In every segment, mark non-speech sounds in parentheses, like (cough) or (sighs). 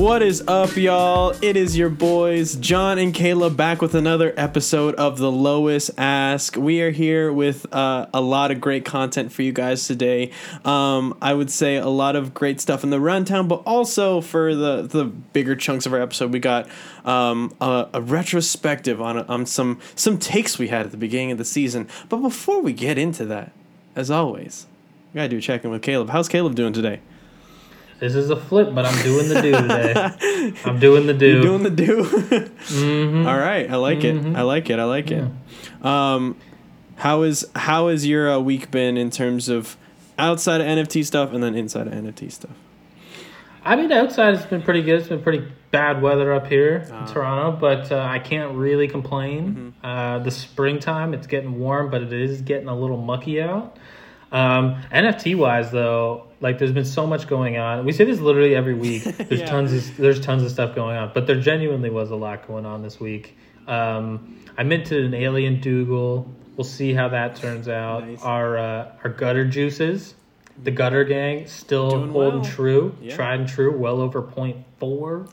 What is up, y'all? It is your boys, John and Caleb, back with another episode of The Lois Ask. We are here with uh, a lot of great content for you guys today. Um, I would say a lot of great stuff in the rundown, but also for the, the bigger chunks of our episode, we got um, a, a retrospective on, on some, some takes we had at the beginning of the season. But before we get into that, as always, we gotta do a check in with Caleb. How's Caleb doing today? This is a flip, but I'm doing the do today. (laughs) I'm doing the do. You're doing the do. (laughs) mm-hmm. All right, I like mm-hmm. it. I like it. I like yeah. it. Um, how is how has your uh, week been in terms of outside of NFT stuff and then inside of NFT stuff? I mean, outside it's been pretty good. It's been pretty bad weather up here in ah. Toronto, but uh, I can't really complain. Mm-hmm. Uh, the springtime, it's getting warm, but it is getting a little mucky out. Um, NFT wise, though, like there's been so much going on. We say this literally every week. (laughs) There's yeah. tons of there's tons of stuff going on, but there genuinely was a lot going on this week. Um, I minted an alien Dougal. We'll see how that turns out. Nice. Our uh, our gutter juices, the gutter gang, still Doing holding well. true, yeah. tried and true, well over 0.4 for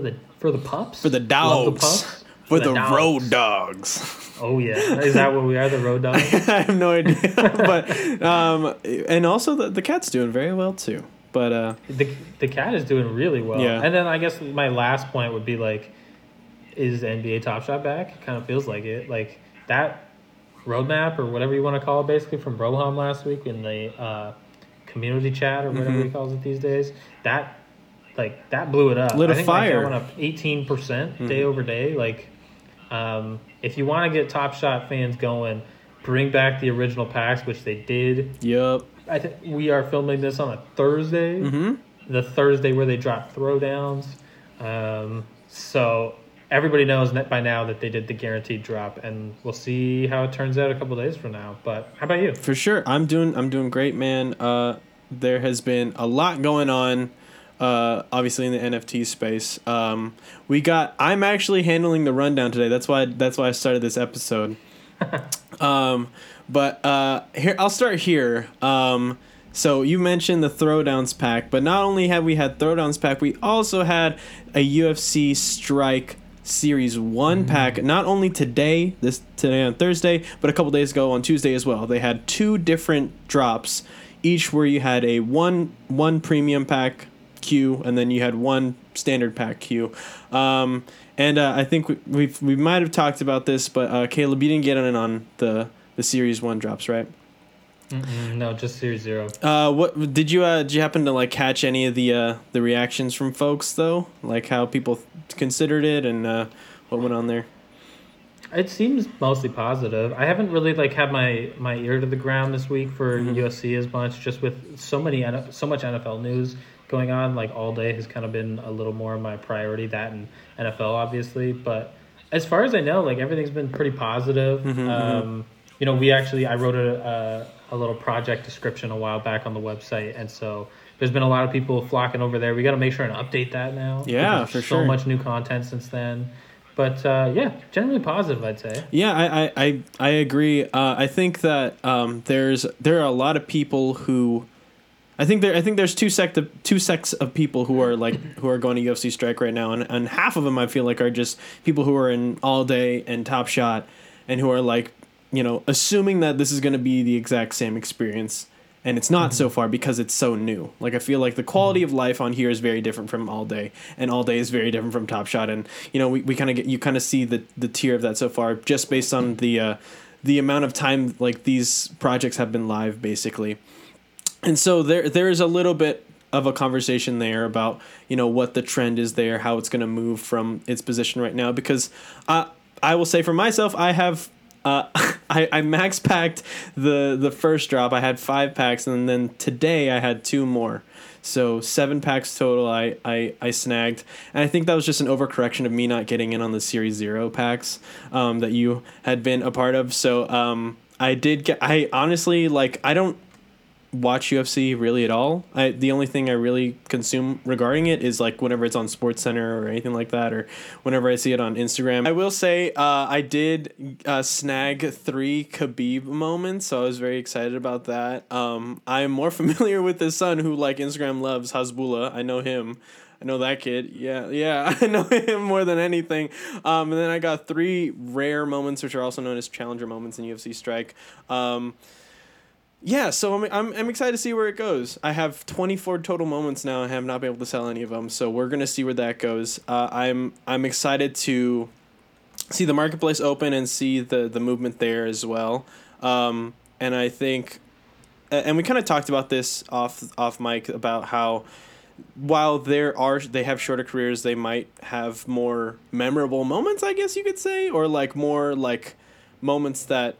the for the pups for the dogs for the, the road dogs. Oh yeah, is that what we are? The road dogs. (laughs) I have no idea, (laughs) but um, and also the the cat's doing very well too. But uh, the the cat is doing really well. Yeah. And then I guess my last point would be like, is NBA Top Shot back? It kind of feels like it. Like that roadmap or whatever you want to call it, basically from Roham last week in the uh, community chat or whatever mm-hmm. he calls it these days. That like that blew it up. Lit a I think fire. went up eighteen percent day mm-hmm. over day. Like um, if you want to get Top Shot fans going, bring back the original packs, which they did. Yep. I think we are filming this on a Thursday. Mm-hmm. The Thursday where they drop throwdowns. Um, so everybody knows by now that they did the guaranteed drop, and we'll see how it turns out a couple days from now. But how about you? For sure, I'm doing I'm doing great, man. Uh, there has been a lot going on uh, obviously in the NFT space. Um, we got. I'm actually handling the rundown today. That's why. That's why I started this episode. (laughs) um, but uh, here, I'll start here. Um, so you mentioned the throwdowns pack, but not only have we had throwdowns pack, we also had a UFC Strike Series One mm-hmm. pack. Not only today, this today on Thursday, but a couple days ago on Tuesday as well. They had two different drops, each where you had a one one premium pack queue, and then you had one standard pack queue. Um, and uh, I think we we've, we might have talked about this, but uh, Caleb, you didn't get in on the the series one drops, right? Mm-mm, no, just series zero. Uh, what did you uh, did you happen to like catch any of the uh, the reactions from folks though, like how people considered it and uh, what went on there? It seems mostly positive. I haven't really like had my my ear to the ground this week for mm-hmm. UFC as much, just with so many so much NFL news going on like all day has kind of been a little more of my priority. That and NFL, obviously, but as far as I know, like everything's been pretty positive. Mm-hmm, mm-hmm. um, you know, we actually I wrote a, a, a little project description a while back on the website, and so there's been a lot of people flocking over there. We got to make sure and update that now. Yeah, for so sure. So much new content since then. But uh, yeah, generally positive, I'd say. Yeah, I I, I, I agree. Uh, I think that um, there's there are a lot of people who I think there I think there's two sect of, two sects of people who are like who are going to UFC Strike right now, and, and half of them I feel like are just people who are in All Day and Top Shot, and who are like you know assuming that this is going to be the exact same experience, and it's not mm-hmm. so far because it's so new. Like I feel like the quality mm-hmm. of life on here is very different from All Day, and All Day is very different from Top Shot, and you know we, we kind of get you kind of see the the tier of that so far just based on the uh, the amount of time like these projects have been live basically and so there there is a little bit of a conversation there about you know what the trend is there, how it's going to move from its position right now. Because uh, I will say for myself, I have uh, (laughs) I, I max packed the the first drop. I had five packs, and then today I had two more. So seven packs total. I, I I snagged, and I think that was just an overcorrection of me not getting in on the Series Zero packs um, that you had been a part of. So um, I did get. I honestly like. I don't watch UFC really at all. I the only thing I really consume regarding it is like whenever it's on Sports Center or anything like that, or whenever I see it on Instagram. I will say uh, I did uh, snag three Khabib moments, so I was very excited about that. Um, I'm more (laughs) familiar with his son, who like Instagram loves Hasbulla. I know him. I know that kid. Yeah, yeah, (laughs) I know him more than anything. Um, and then I got three rare moments, which are also known as challenger moments in UFC Strike. Um, yeah, so I'm, I'm, I'm excited to see where it goes. I have 24 total moments now. I have not been able to sell any of them, so we're gonna see where that goes. Uh, I'm I'm excited to see the marketplace open and see the the movement there as well. Um, and I think, and we kind of talked about this off off mic about how while there are they have shorter careers, they might have more memorable moments. I guess you could say, or like more like moments that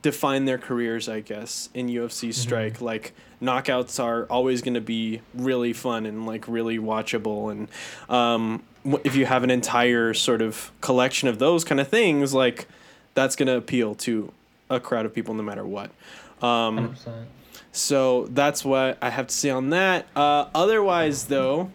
define their careers, I guess, in UFC Strike. Mm-hmm. Like knockouts are always going to be really fun and like really watchable, and um, if you have an entire sort of collection of those kind of things, like that's going to appeal to a crowd of people no matter what. Um, 100%. So that's what I have to say on that. Uh, otherwise, though,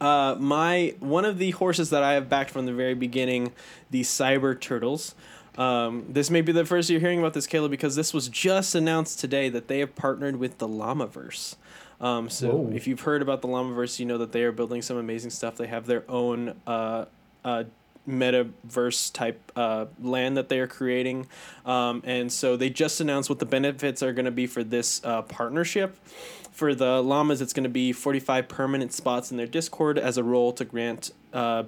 uh, my one of the horses that I have backed from the very beginning, the Cyber Turtles. Um, this may be the first you're hearing about this, Caleb, because this was just announced today that they have partnered with the Llamaverse. Um, so Whoa. if you've heard about the Llamaverse, you know that they are building some amazing stuff. They have their own uh, uh, metaverse type uh, land that they are creating. Um, and so they just announced what the benefits are going to be for this uh, partnership. For the llamas, it's going to be 45 permanent spots in their Discord as a role to grant uh,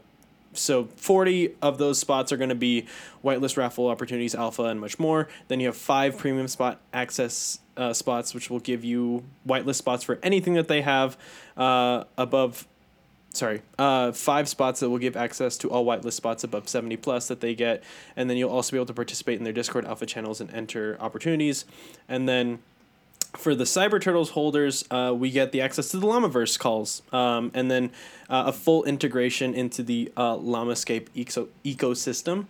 so 40 of those spots are going to be whitelist raffle opportunities, alpha, and much more. Then you have five premium spot access uh, spots, which will give you whitelist spots for anything that they have uh, above. Sorry, uh, five spots that will give access to all whitelist spots above 70 plus that they get. And then you'll also be able to participate in their Discord alpha channels and enter opportunities. And then for the Cyber Turtles holders, uh, we get the access to the Llamaverse calls, um, and then uh, a full integration into the uh, Llamascape eco- ecosystem.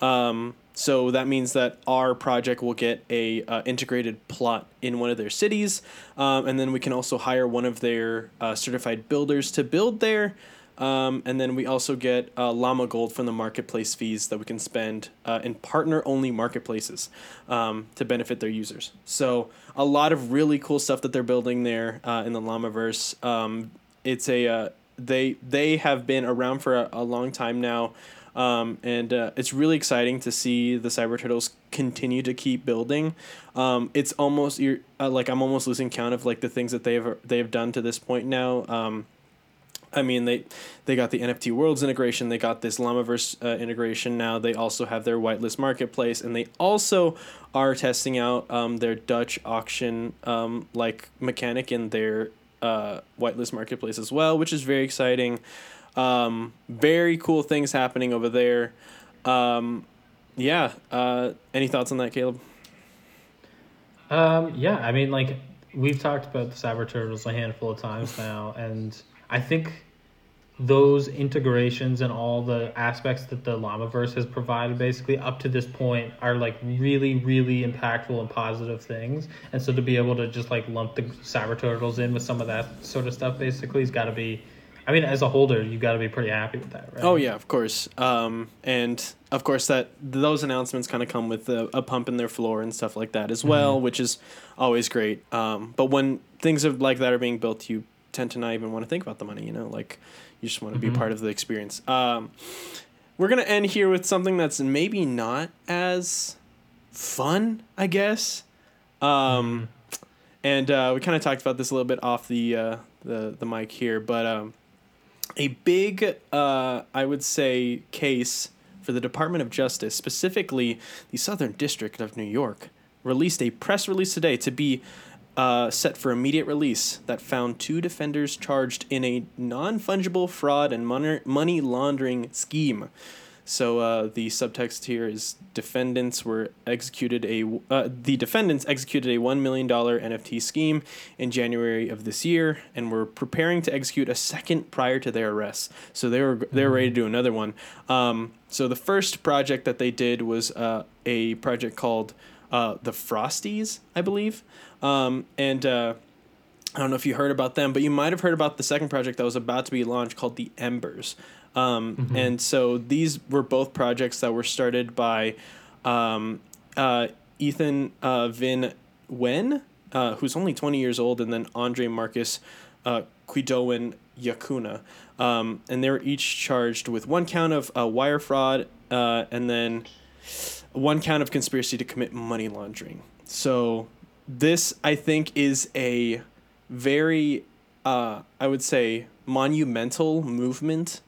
Um, so that means that our project will get a uh, integrated plot in one of their cities, um, and then we can also hire one of their uh, certified builders to build there. Um, and then we also get uh, Llama Gold from the marketplace fees that we can spend uh, in partner only marketplaces um, to benefit their users. So, a lot of really cool stuff that they're building there uh, in the Llamaverse. Um, it's a uh, they they have been around for a, a long time now. Um, and uh, it's really exciting to see the Cyber Turtles continue to keep building. Um, it's almost you're uh, like I'm almost losing count of like the things that they have they have done to this point now. Um, I mean, they they got the NFT Worlds integration. They got this Llamaverse uh, integration. Now they also have their whitelist marketplace, and they also are testing out um, their Dutch auction um, like mechanic in their uh, whitelist marketplace as well, which is very exciting. Um, very cool things happening over there. Um, yeah. Uh, any thoughts on that, Caleb? Um, yeah, I mean, like we've talked about the Cyber Turtles a handful of times now, and I think those integrations and all the aspects that the Llamaverse has provided basically up to this point are like really, really impactful and positive things. And so to be able to just like lump the Cyber Turtles in with some of that sort of stuff basically has got to be. I mean, as a holder, you've got to be pretty happy with that, right? Oh yeah, of course. Um, and of course that those announcements kind of come with a, a, pump in their floor and stuff like that as well, mm-hmm. which is always great. Um, but when things of like that are being built, you tend to not even want to think about the money. You know, like you just want to mm-hmm. be part of the experience. Um, we're gonna end here with something that's maybe not as fun, I guess. Um, mm-hmm. and uh, we kind of talked about this a little bit off the uh, the the mic here, but um, a big, uh, I would say, case for the Department of Justice, specifically the Southern District of New York, released a press release today to be uh, set for immediate release that found two defenders charged in a non fungible fraud and money laundering scheme. So uh, the subtext here is defendants were executed a uh, the defendants executed a one million dollar NFT scheme in January of this year and were preparing to execute a second prior to their arrest. So they were they were ready to do another one. Um, so the first project that they did was uh, a project called uh, the Frosties, I believe. Um, and uh, I don't know if you heard about them, but you might have heard about the second project that was about to be launched called the Embers. Um, mm-hmm. And so these were both projects that were started by um, uh, Ethan uh, Van Wen, uh, who's only 20 years old, and then Andre Marcus uh, Quidowen Yakuna, um, and they were each charged with one count of uh, wire fraud uh, and then one count of conspiracy to commit money laundering. So this, I think, is a very, uh, I would say, monumental movement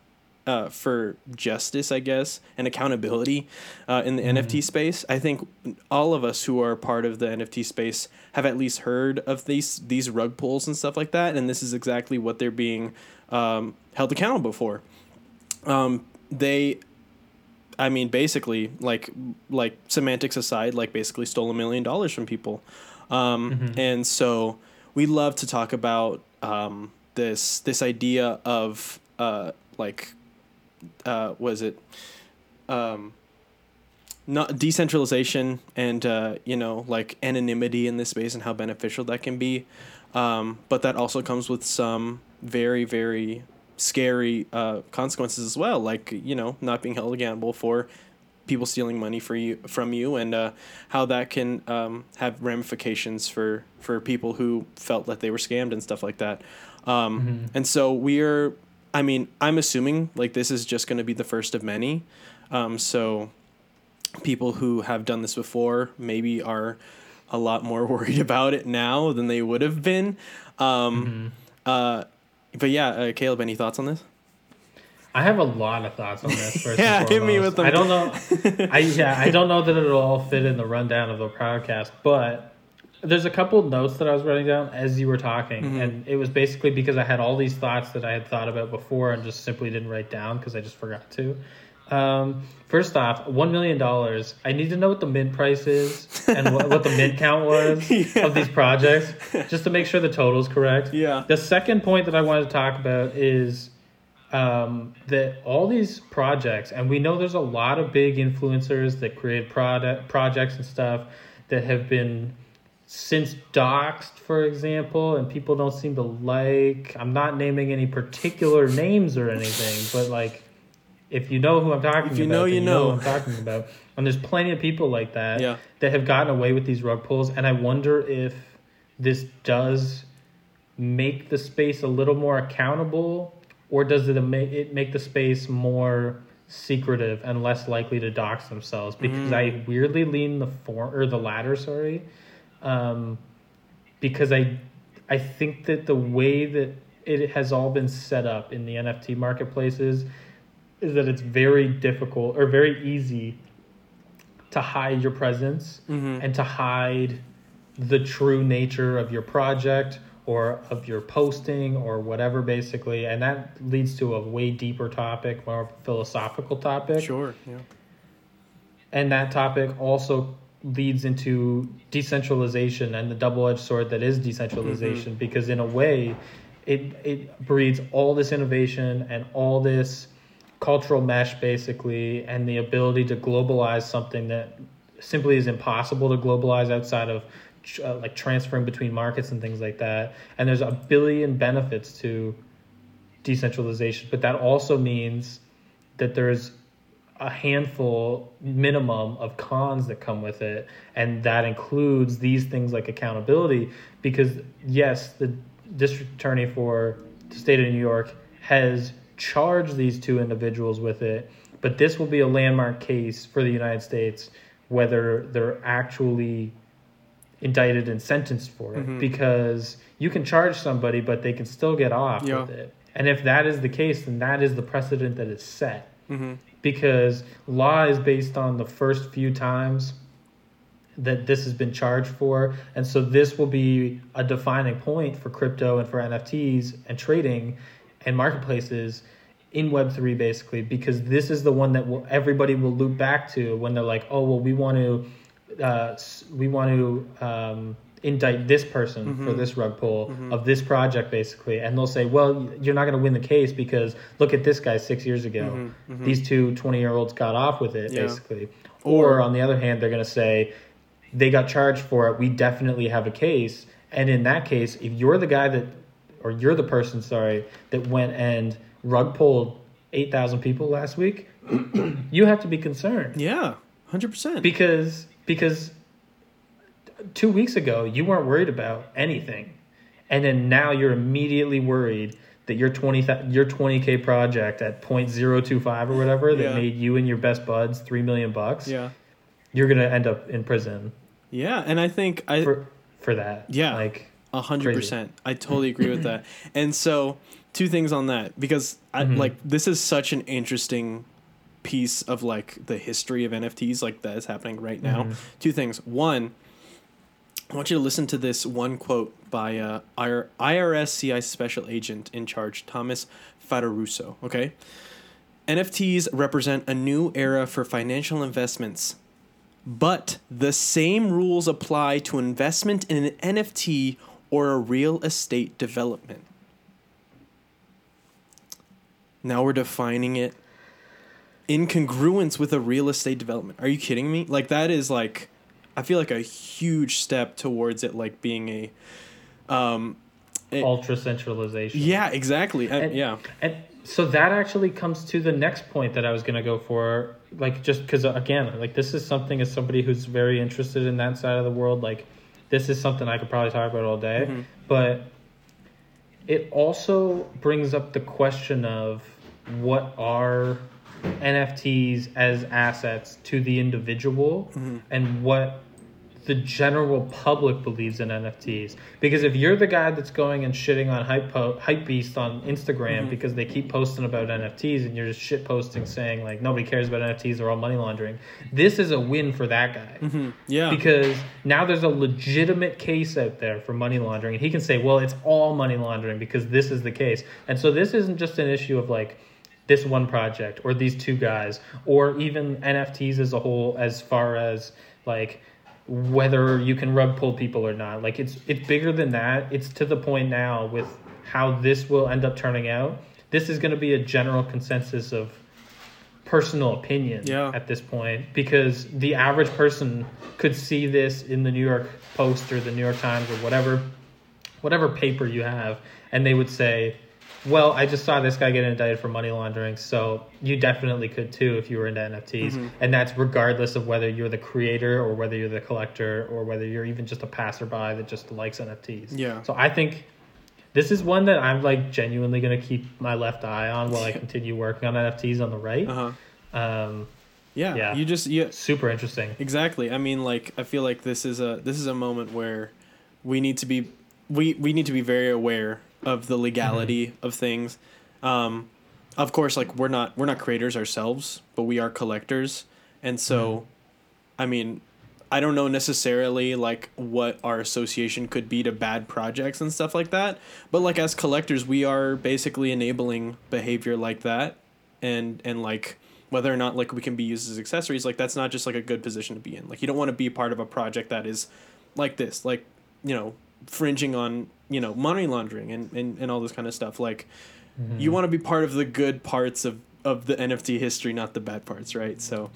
uh, for justice, I guess, and accountability uh, in the Mm-hmm. NFT space. I think all of us who are part of the NFT space have at least heard of these these rug pulls and stuff like that, and this is exactly what they're being um, held accountable for. Um, they, I mean, basically, like like semantics aside, like basically stole a million dollars from people, um, and so we love to talk about um, this this idea of uh, like uh, was it? Um, not decentralization and uh, you know like anonymity in this space and how beneficial that can be. Um, but that also comes with some very very scary uh, consequences as well like you know not being held accountable for people stealing money for you from you and uh, how that can um, have ramifications for for people who felt that they were scammed and stuff like that. Um, and so we're i mean i'm assuming like this is just going to be the first of many. Um, so people who have done this before maybe are a lot more (laughs) worried about it now than they would have been. Um, uh, but yeah uh, caleb any thoughts on this I have a lot of thoughts on this. First (laughs) Yeah, hit me with them. I don't know. (laughs) I yeah, I don't know that it'll all fit in the rundown of the podcast, but there's a couple notes that I was writing down as you were talking, Mm-hmm. and it was basically because I had all these thoughts that I had thought about before and just simply didn't write down because I just forgot to. Um, first off, one million dollars. I need to know what the mint price is and what, what the mint count was (laughs) Yeah. of these projects, just to make sure the total is correct. Yeah. The second point that I wanted to talk about is um, that all these projects, and we know there's a lot of big influencers that create product projects and stuff that have been since doxed, for example, and people don't seem to like. I'm not naming any particular names or anything, but like, if you know who I'm talking If you about, know, then you know. who I'm talking about. And there's plenty of people like that Yeah. that have gotten away with these rug pulls, and I wonder if this does make the space a little more accountable, or does it make it make the space more secretive and less likely to dox themselves? Because I weirdly lean the form or the latter. Sorry, um, because I I think that the way that it has all been set up in the NFT marketplaces is that it's very difficult or very easy to hide your presence and to hide the true nature of your project or of your posting or whatever basically. And that leads to a way deeper topic more philosophical topic. Sure yeah. And that topic also leads into decentralization and the double-edged sword that is decentralization. Mm-hmm. Because in a way it it breeds all this innovation and all this cultural mesh basically and the ability to globalize something that simply is impossible to globalize outside of uh, like transferring between markets and things like that. And there's a billion benefits to decentralization but that also means that there's a handful minimum of cons that come with it and that includes these things like accountability because yes the district attorney for the state of new york has charged these two individuals with it but this will be a landmark case for the united states whether they're actually indicted and sentenced for it mm-hmm. because you can charge somebody but they can still get off Yeah. with it. And if that is the case then that is the precedent that is set. Mm-hmm. Because law is based on the first few times that this has been charged for. And so this will be a defining point for crypto and for nfts and trading and marketplaces in web3 basically because this is the one that will everybody will loop back to when they're like oh well we want to uh, we want to um, indict this person for this rug pull of this project basically. And they'll say well you're not going to win the case because look at this guy six years ago. These two 20 year olds got off with it Yeah. basically. Or, on the other hand they're going to say they got charged for it. We definitely have a case. And in that case if you're the guy that or you're the person sorry that went and rug pulled 8000 people last week (clears throat) you have to be concerned. Yeah 100% because because two weeks ago you weren't worried about anything and then now you're immediately worried that your 20 your 20k project at 0.025 or whatever that Yeah. made you and your best buds 3 million bucks Yeah. you're going to end up in prison Yeah, and I think I for for that Yeah. like A hundred percent. I totally agree with that. (clears throat) And so, two things on that because I Mhm. like this is such an interesting piece of like the history of NFTs like that is happening right now. Mhm. Two things. One, I want you to listen to this one quote by uh, IR- IRSCI special agent in charge Thomas Fattorusso. Okay, NFTs represent a new era for financial investments but the same rules apply to investment in an NFT or a real estate development. Now we're defining it in congruence with a real estate development. Are you kidding me? Like that is like I feel like a huge step towards it like being a um it- ultra centralization yeah, exactly. I- yeah. And so that actually comes to the next point that I was going to go for. Like, just because, again, like, this is something as somebody who's very interested in that side of the world, like, this is something I could probably talk about all day. Mhm. But it also brings up the question of what are NFTs as assets to the individual Mhm. and what the general public believes in NFTs. Because if you're the guy that's going and shitting on hype po- hype beast on Instagram Mhm. because they keep posting about NFTs and you're just shit posting saying like nobody cares about NFTs, they're all money laundering. This is a win for that guy. Mhm. Yeah. Because now there's a legitimate case out there for money laundering, and he can say, "Well, it's all money laundering because this is the case." And so this isn't just an issue of like this one project or these two guys or even NFTs as a whole, as far as like whether you can rug pull people or not. Like it's it's bigger than that. It's to the point now with how this will end up turning out. This is going to be a general consensus of personal opinion Yeah. at this point because the average person could see this in the New York Post or the New York Times or whatever whatever paper you have and they would say well I just saw this guy get indicted for money laundering so you definitely could too if you were into NFTs Mhm. and that's regardless of whether you're the creator or whether you're the collector or whether you're even just a passerby that just likes NFTs Yeah. so I think this is one that I'm like genuinely going to keep my left eye on while I (laughs) continue working on NFTs on the right. Uh-huh. Um, Yeah. Yeah. You just you super interesting. Exactly. I mean, like, I feel like this is a this is a moment where we need to be we we need to be very aware of the legality of things. Um, of course, like we're not we're not creators ourselves, but we are collectors, and so, I mean, I don't know necessarily like what our association could be to bad projects and stuff like that. But like as collectors, we are basically enabling behavior like that, and and like whether or not like we can be used as accessories like that's not just like a good position to be in like you don't want to be part of a project that is like this like you know fringing on you know money laundering and and, and all this kind of stuff. Like mm-hmm. you want to be part of the good parts of of the nft history not the bad parts right? So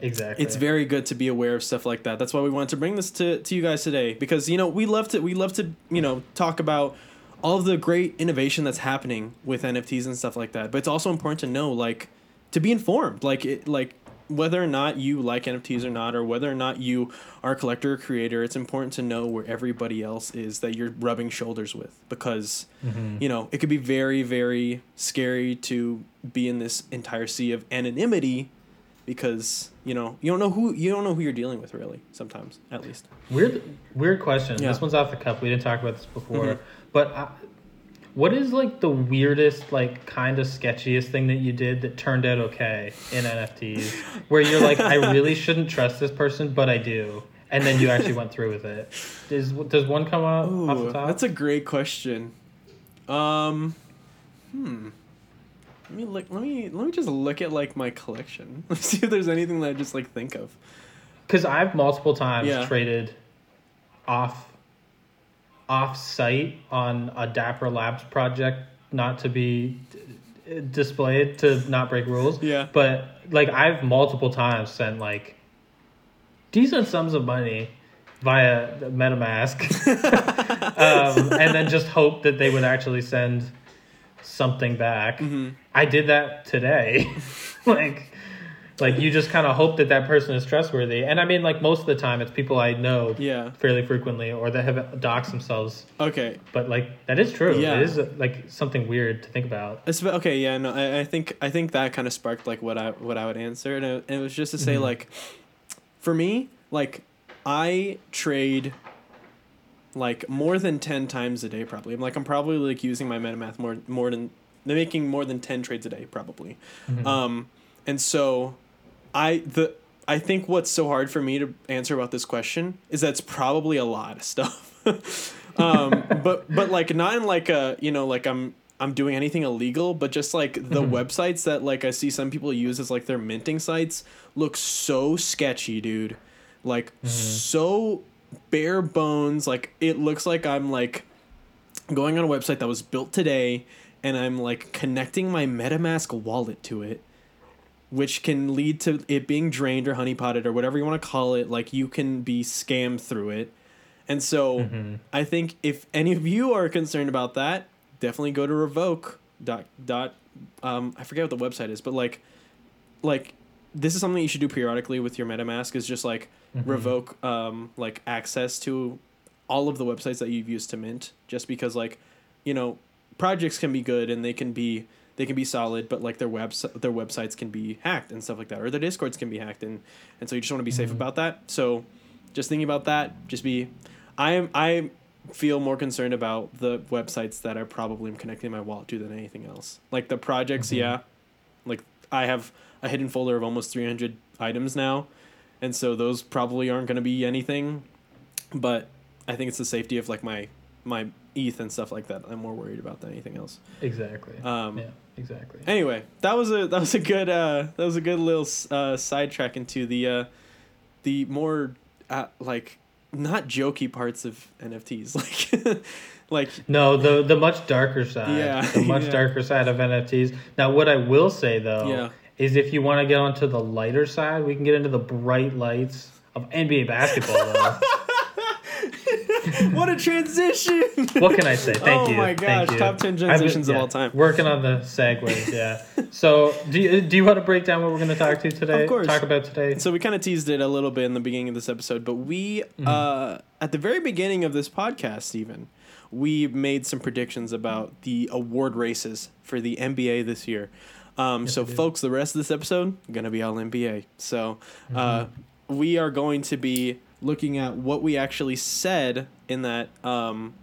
Exactly. it's very good to be aware of stuff like that. That's why we wanted to bring this to, to you guys today because you know we love to we love to you know talk about all of the great innovation that's happening with nfts and stuff like that. But it's also important to know like to be informed. Like it like whether or not you like nfts or not or whether or not you are a collector or creator it's important to know where everybody else is that you're rubbing shoulders with because Mhm. you know it could be very very scary to be in this entire sea of anonymity because you know you don't know who you don't know who you're dealing with really sometimes at least Weird, weird question. Yeah. This one's off the cuff. We didn't talk about this before, Mhm. but uh, what is like the weirdest, like kind of sketchiest thing that you did that turned out okay in NFTs, where you're like, I really (laughs) shouldn't trust this person, but I do, and then you actually went through with it. Does does one come up off the top? that's a great question um hmm let me look let me let me just look at like my collection (laughs) let's see if there's anything that i just like think of Because I've multiple times Yeah. traded off off site on a Dapper Labs project, not to be d- displayed to not break rules. Yeah. But like I've multiple times sent like decent sums of money via MetaMask, (laughs) um, and then just hope that they would actually send something back. Mhm. I did that today. (laughs) like like you just kind of hope that that person is trustworthy. And I mean, like most of the time, it's people I know Yeah. fairly frequently or that have doxed themselves. Okay. But like that is true. Yeah. It is like something weird to think about. It's, okay, yeah, no, I, I think I think that kind of sparked like what I what I would answer, and it, it was just to say Mhm. like, for me, like I trade like more than ten times a day probably. I'm like I'm probably like using my MetaMask more more than they're making more than ten trades a day probably. Mhm. Um, and so, I the I think what's so hard for me to answer about this question is that's probably a lot of stuff. (laughs) um, but but like not in like a you know like I'm I'm doing anything illegal, but just like the Mhm. websites that like I see some people use as like their minting sites look so sketchy, dude. Like so bare bones. Like it looks like I'm like going on a website that was built today and I'm like connecting my MetaMask wallet to it, which can lead to it being drained or honeypotted or whatever you want to call it. Like you can be scammed through it. And so Mhm. I think if any of you are concerned about that, definitely go to revoke dot dot um I forget what the website is, but like like this is something you should do periodically with your MetaMask is just like Mhm. revoke um like access to all of the websites that you've used to mint just because like you know projects can be good and they can be they can be solid but like their webs their websites can be hacked and stuff like that or their discords can be hacked and and so you just want to be safe Mhm. about that so just thinking about that just be i am i feel more concerned about the websites that i probably am connecting my wallet to than anything else like the projects Mhm. yeah like i have a hidden folder of almost 300 items now and so those probably aren't going to be anything but i think it's the safety of like my my eth and stuff like that i'm more worried about than anything else Exactly. um yeah. Exactly. anyway that was a that was a good uh that was a good little uh sidetrack into the uh the more uh, like not jokey parts of nfts (laughs) like like No, the the much darker side. Yeah, The (laughs) much yeah. darker side of NFTs. Now what I will say though Yeah. is if you want to get onto the lighter side, we can get into the bright lights of NBA basketball though. (laughs) (laughs) what a transition what can I say? Thank Oh you. Oh my gosh, top 10 I've been- transitions of all time. Working on the segues, yeah. (laughs) so do you, do you want to break down what we're going to talk to today? Of course. Talk about today. So we kind of teased it a little bit in the beginning of this episode, but we Mm-hmm. uh, at the very beginning of this podcast, even we made some predictions about the award races for the NBA this year. Um, Yes, so, folks, the rest of this episode gonna be all NBA. So, uh, Mm-hmm. we are going to be looking at what we actually said in that um,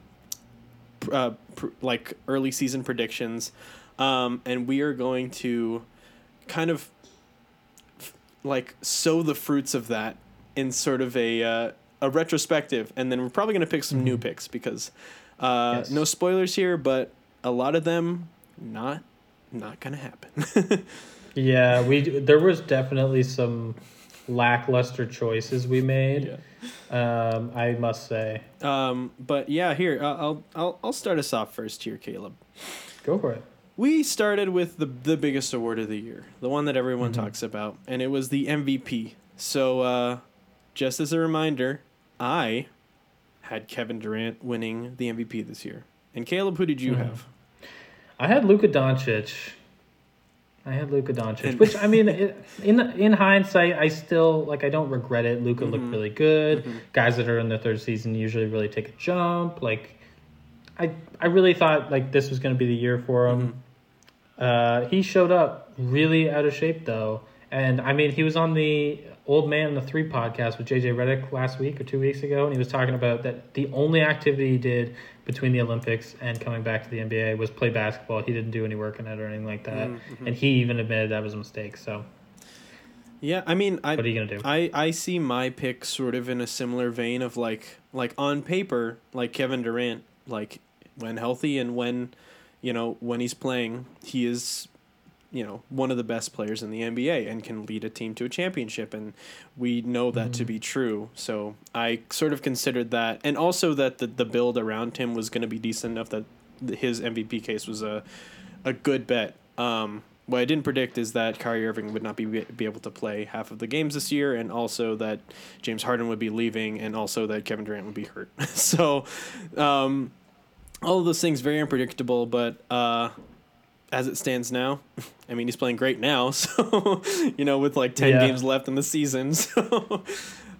pr- uh, pr- like early season predictions, um, and we are going to kind of f- like sow the fruits of that in sort of a uh, a retrospective, and then we're probably gonna pick some new Mhm. picks because uh, Yes. no spoilers here, but a lot of them not not gonna happen. (laughs) Yeah, we there was definitely some lackluster choices we made. Um, I must say. Um, but yeah, here uh, I'll I'll I'll start us off first here, Caleb. Go for it. We started with the the biggest award of the year, the one that everyone Mhm. talks about, and it was the MVP. So, uh, just as a reminder, I had Kevin Durant winning the MVP this year. And Caleb, who did you Mhm. have? I had Luka Doncic. I had Luka Doncic, And- which I mean, (laughs) it, in in hindsight, I still like. I don't regret it. Luka Mhm. looked really good. Mhm. Guys that are in their third season usually really take a jump. Like, I I really thought like this was going to be the year for him. Uh, he showed up really out of shape though, and I mean, he was on the Old Man and the Three podcast with JJ Redick last week or two weeks ago, and he was talking about that the only activity he did between the Olympics and coming back to the NBA was play basketball. He didn't do any work in it or anything like that, Mhm. and he even admitted that was a mistake. So, Yeah, I mean, I what are you gonna do? I I see my pick sort of in a similar vein of like like on paper, like Kevin Durant, like when healthy and when you know when he's playing, he is you know one of the best players in the NBA and can lead a team to a championship and we know that to Mhm. be true. So I sort of considered that and also that the the build around him was going to be decent enough that his MVP case was a a good bet. Um, what I didn't predict is that Kyrie Irving would not be be able to play half of the games this year, and also that James Harden would be leaving, and also that Kevin Durant would be hurt. (laughs) so, um, all of those things very unpredictable. But uh, as it stands now, (laughs) I mean he's playing great now. (laughs) So you know with like ten Yeah. games left in the season, (laughs) so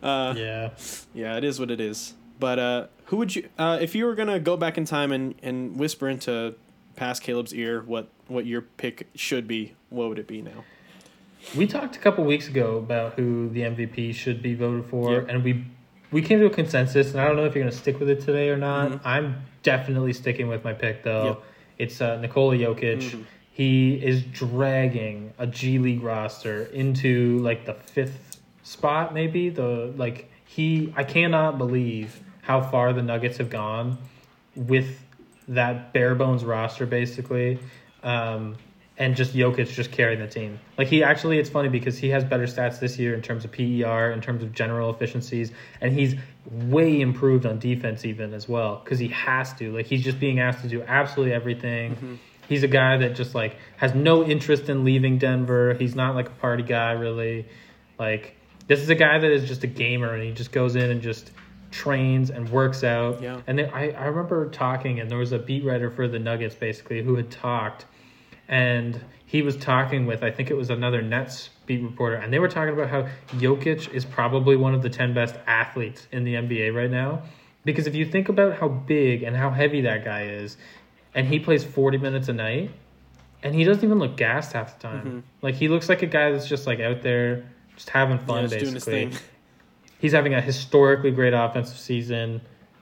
uh, Yeah. yeah, it is what it is. But uh, who would you uh, if you were gonna go back in time and, and whisper into past Caleb's ear what what your pick should be? What would it be now? We talked a couple weeks ago about who the MVP should be voted for, Yep. and we we came to a consensus. And I don't know if you're going to stick with it today or not. Mhm. I'm definitely sticking with my pick, though. Yep. It's uh, Nikola Jokic. Mhm. He is dragging a G League roster into like the fifth spot, maybe the like he. I cannot believe how far the Nuggets have gone with that bare bones roster, basically. Um, and just Jokic just carrying the team. Like he actually, it's funny because he has better stats this year in terms of PER, in terms of general efficiencies, and he's way improved on defense even as well because he has to. Like he's just being asked to do absolutely everything. Mm-hmm. He's a guy that just like has no interest in leaving Denver. He's not like a party guy really. Like this is a guy that is just a gamer and he just goes in and just trains and works out. Yeah. And then I, I remember talking and there was a beat writer for the Nuggets basically who had talked and he was talking with I think it was another Nets beat reporter, and they were talking about how Jokic is probably one of the ten best athletes in the NBA right now. Because if you think about how big and how heavy that guy is, and he plays forty minutes a night, and he doesn't even look gassed half the time. Like he looks like a guy that's just like out there, just having fun. Yeah, just doing his basically, he's having a historically great offensive season.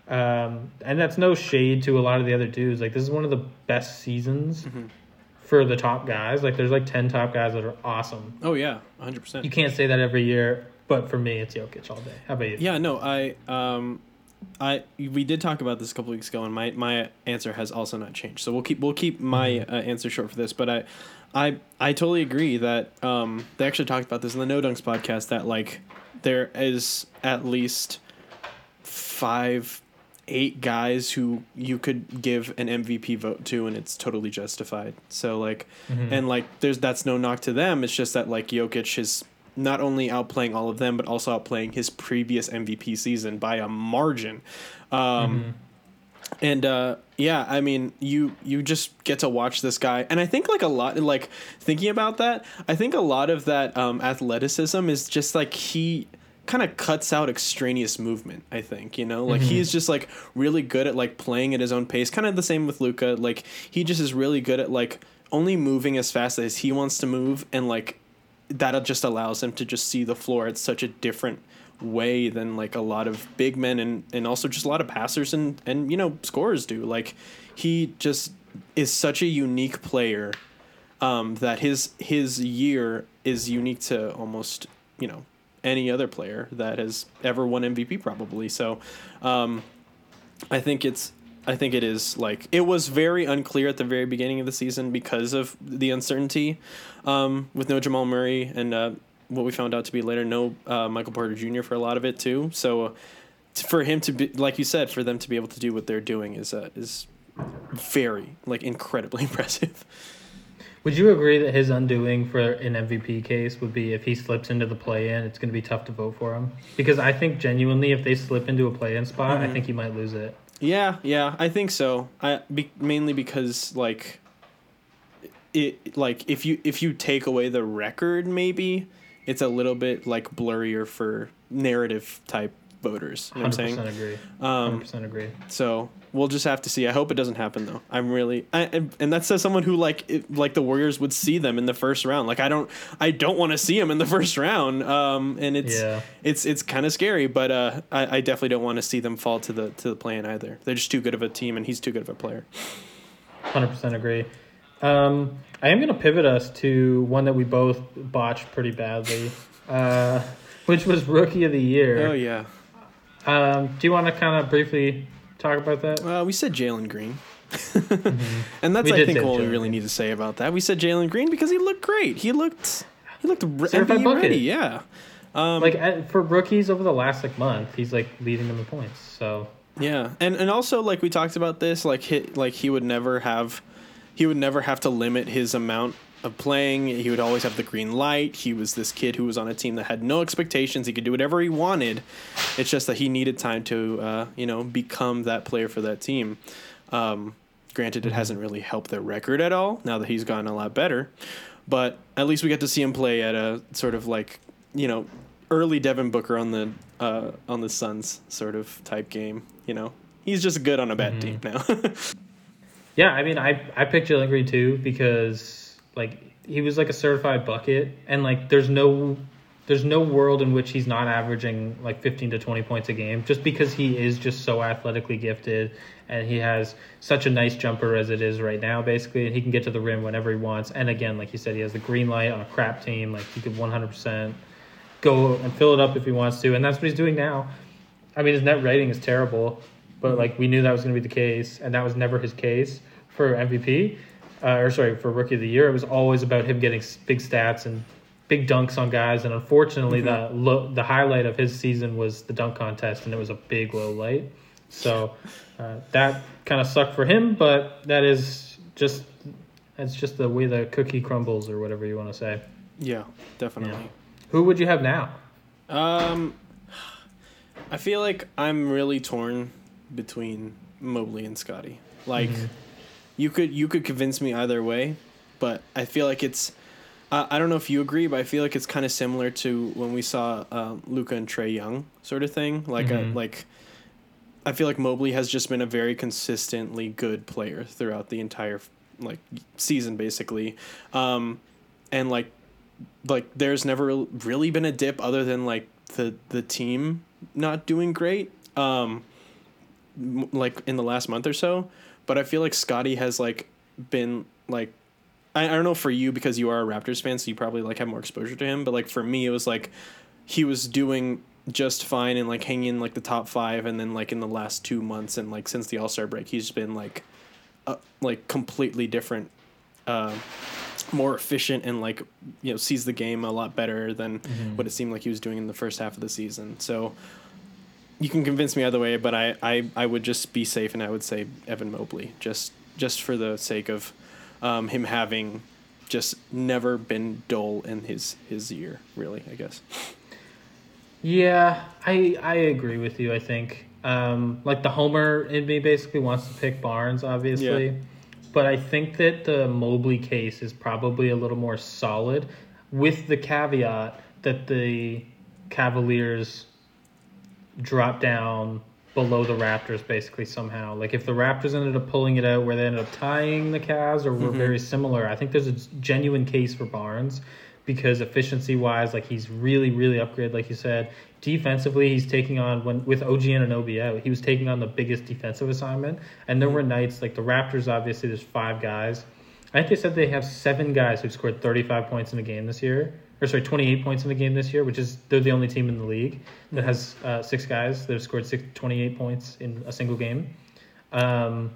Um, and that's no shade to a lot of the other dudes. Like this is one of the best seasons Mm-hmm. For the top guys. Like there's like ten top guys that are awesome. Oh yeah, hundred percent. You can't say that every year, but for me, it's Jokic all day. How about you? Yeah, no, I um I we did talk about this a couple weeks ago and my my answer has also not changed. So we'll keep we'll keep my Mm-hmm. uh, answer short for this, but I I I totally agree that um they actually talked about this in the No Dunks podcast that like there is at least five eight guys who you could give an MVP vote to and it's totally justified. So like Mm-hmm. and like there's that's no knock to them. It's just that like Jokic is not only outplaying all of them but also outplaying his previous MVP season by a margin. Um and uh yeah, I mean you you just get to watch this guy and I think like a lot like thinking about that, I think a lot of that um athleticism is just like he kind of cuts out extraneous movement i think you know? Like he's just like really good at like playing at his own pace kind of the same with Luka like he just is really good at like only moving as fast as he wants to move and like that just allows him to just see the floor at such a different way than like a lot of big men and and also just a lot of passers and and you know scorers do. Like he just is such a unique player um that his his year is unique to almost you know any other player that has ever won MVP probably so um I think it's I think it is like it was very unclear at the very beginning of the season because of the uncertainty um, with no Jamal Murray and uh, what we found out to be later no uh, Michael Porter Jr. for a lot of it too. So for him to be like you said, for them to be able to do what they're doing is uh, is very like incredibly (laughs) impressive. Would you agree that his undoing for an MVP case would be if he slips into the play-in, it's going to be tough to vote for him? Because I think genuinely, if they slip into a play-in spot, Mm-hmm. I think he might lose it. Yeah, yeah, I think so. I be, mainly because like it like if you if you take away the record maybe it's a little bit like blurrier for narrative type voters. You know I'm saying? agree. Um, Hundred percent agree. So we'll just have to see. I hope it doesn't happen though. I'm really, I, and, and that says someone who like it, like the Warriors would see them in the first round. Like I don't, I don't want to see them in the (laughs) first round. Um, and it's Yeah. it's it's kind of scary, but uh, I, I definitely don't want to see them fall to the to the play-in either. They're just too good of a team, and he's too good of a player. Hundred percent agree. Um, I am going to pivot us to one that we both botched pretty badly, uh, (laughs) which was Rookie of the Year. Oh yeah, Um, do you want to kind of briefly talk about that? uh, we said Jalen Green. (laughs) and that's We I think all we really Green. need to say about that. We said Jalen Green because he looked great. He looked he looked re- NBA ready. Yeah. Um, like uh, for rookies over the last like month, he's like leading them in points. So Yeah, and and also like we talked about this, like he, like he would never have, he would never have to limit his amount of playing. He would always have the green light. He was this kid who was on a team that had no expectations. He could do whatever he wanted. It's just that he needed time to, uh, you know, become that player for that team. Um, Granted, it hasn't really helped their record at all now that he's gotten a lot better, but at least we get to see him play at a sort of like you know early Devin Booker on the uh, on the Suns sort of type game. You know, he's just good on a bad team now. (laughs) Yeah, I mean, I I picked Jalen Green too because like he was like a certified bucket, and like there's no there's no world in which he's not averaging like 15 to 20 points a game just because he is just so athletically gifted and he has such a nice jumper as it is right now basically and he can get to the rim whenever he wants and again like you said he has the green light on a crap team like he could 100% go and fill it up if he wants to and that's what he's doing now. I mean his net rating is terrible but like we knew that was going to be the case and that was never his case for mvp uh, or sorry for rookie of the year it was always about him getting big stats and big dunks on guys, and unfortunately, the lo- the highlight of his season was the dunk contest, and it was a big low light. So uh, that kind of sucked for him, but that is just that's just the way the cookie crumbles, or whatever you want to say. yeah, definitely. Who would you have now? Um, I feel like I'm really torn between Mobley and Scotty. Like, you could you could convince me either way, but I feel like it's. Uh, I don't know if you agree, but I feel like it's kind of similar to when we saw uh, Luka and Trae Young sort of thing. Like, a, like, I feel like Mobley has just been a very consistently good player throughout the entire like season, basically, um, and like like there's never really been a dip other than like the the team not doing great um like in the last month or so but i feel like scotty has like been like I, I don't know for you because you are a raptors fan so you probably like have more exposure to him but like for me it was like he was doing just fine and like hanging in like the top five and then like in the last two months and like since the all-star break he's been like uh, like completely different uh, more efficient and like you know sees the game a lot better than what it seemed like he was doing in the first half of the season. So you can convince me either way, but I, I, I would just be safe and I would say Evan Mobley just just for the sake of um, him having just never been dull in his his year. Really, I guess. Yeah, I I agree with you. I think um, like the homer in me basically wants to pick Barnes, obviously, Yeah. but I think that the Mobley case is probably a little more solid, with the caveat that the Cavaliers drop down below the Raptors basically somehow. Like if the Raptors ended up pulling it out where they ended up tying the Cavs or were mm-hmm. very similar, I think there's a genuine case for Barnes because efficiency wise, like he's really, really upgraded, like you said. Defensively, he's taking on when with OG Anunoby out, he was taking on the biggest defensive assignment. And there mm-hmm. were nights like the Raptors, obviously, there's five guys. I think they said they have seven guys who've scored 35 points in a game this year, or sorry, 28 points in the game this year, which is they're the only team in the league that has uh, six guys that have scored six, 28 points in a single game, um,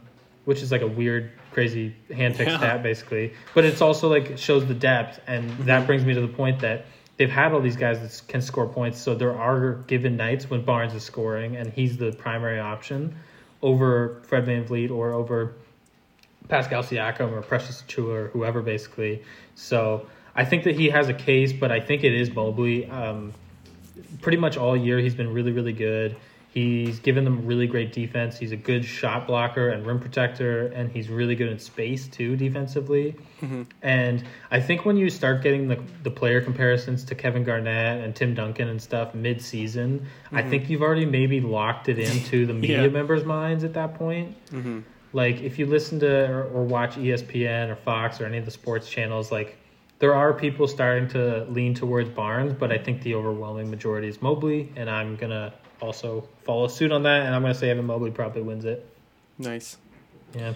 which is like a weird, crazy hand-picked Yeah. stat basically. But it's also like shows the depth, and that brings me to the point that they've had all these guys that can score points. So there are given nights when Barnes is scoring, and he's the primary option over Fred VanVleet or over Pascal Siakam or Precious Achiuwa or whoever, basically. So I think that he has a case, but I think it is Mobley. Um, pretty much all year, he's been really, really good. He's given them really great defense. He's a good shot blocker and rim protector, and he's really good in space too defensively. Mm-hmm. And I think when you start getting the, the player comparisons to Kevin Garnett and Tim Duncan and stuff mid season, I mm-hmm. think you've already maybe locked it into the (laughs) media Yeah. members' minds at that point mm-hmm. like if you listen to or, or watch espn or fox or any of the sports channels like there are people starting to lean towards barnes but i think the overwhelming majority is mobley and i'm gonna also follow suit on that and i'm gonna say evan mobley probably wins it Nice. yeah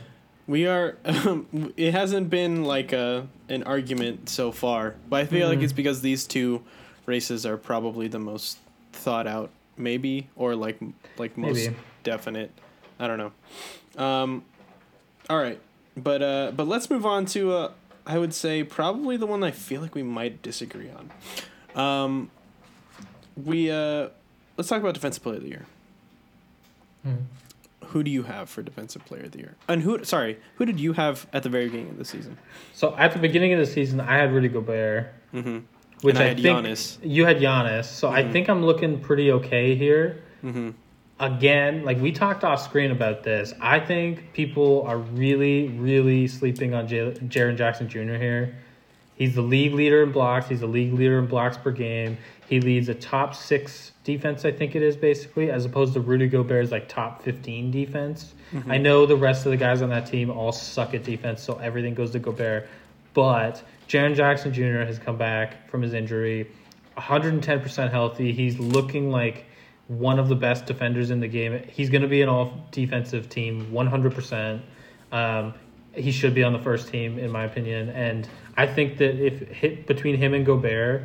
We are. Um, (laughs) it hasn't been like a an argument so far, but I feel like it's because these two races are probably the most thought out, maybe, or like like most Maybe. definite. I don't know. Um, all right, but uh, but let's move on to uh, I would say probably the one I feel like we might disagree on. Um, we uh, let's talk about defensive player of the year. Who do you have for defensive player of the year? And who? Sorry, who did you have at the very beginning of the season? so at the beginning of the season i had rudy gobert Mm-hmm. which And I i, had think Giannis. you had Giannis, so I think i'm looking pretty okay here Mm-hmm. Again, like we talked off screen about this. I think people are really, really sleeping on J- Jaren Jackson Jr. here. He's the league leader in blocks. He's the league leader in blocks per game. He leads a top six defense, I think it is basically, as opposed to Rudy Gobert's like top fifteen defense. Mm-hmm. I know the rest of the guys on that team all suck at defense, so everything goes to Gobert. But Jaren Jackson Jr. has come back from his injury, 110% healthy. He's looking like one of the best defenders in the game. He's going to be an all defensive team, 100%. Um, he should be on the first team, in my opinion. And I think that if hit between him and Gobert,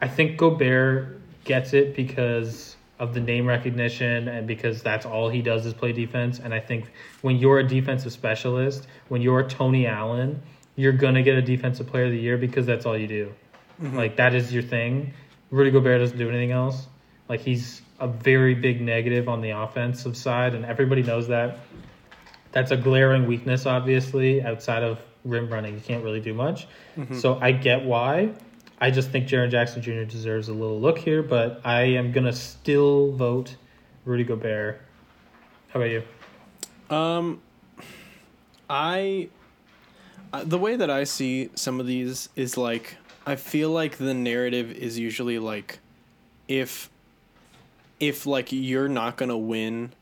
I think Gobert gets it because of the name recognition and because that's all he does is play defense. And I think when you're a defensive specialist, when you're Tony Allen, you're gonna get a defensive player of the year because that's all you do. Like that is your thing. Rudy Gobert doesn't do anything else. Like he's a very big negative on the offensive side, and everybody knows that. That's a glaring weakness, obviously, outside of rim running. You can't really do much. So I get why. I just think Jaren Jackson Jr. deserves a little look here, but I am gonna still vote Rudy Gobert. How about you? Um, I, uh, the way that I see some of these is like I feel like the narrative is usually like, if, if like you're not gonna win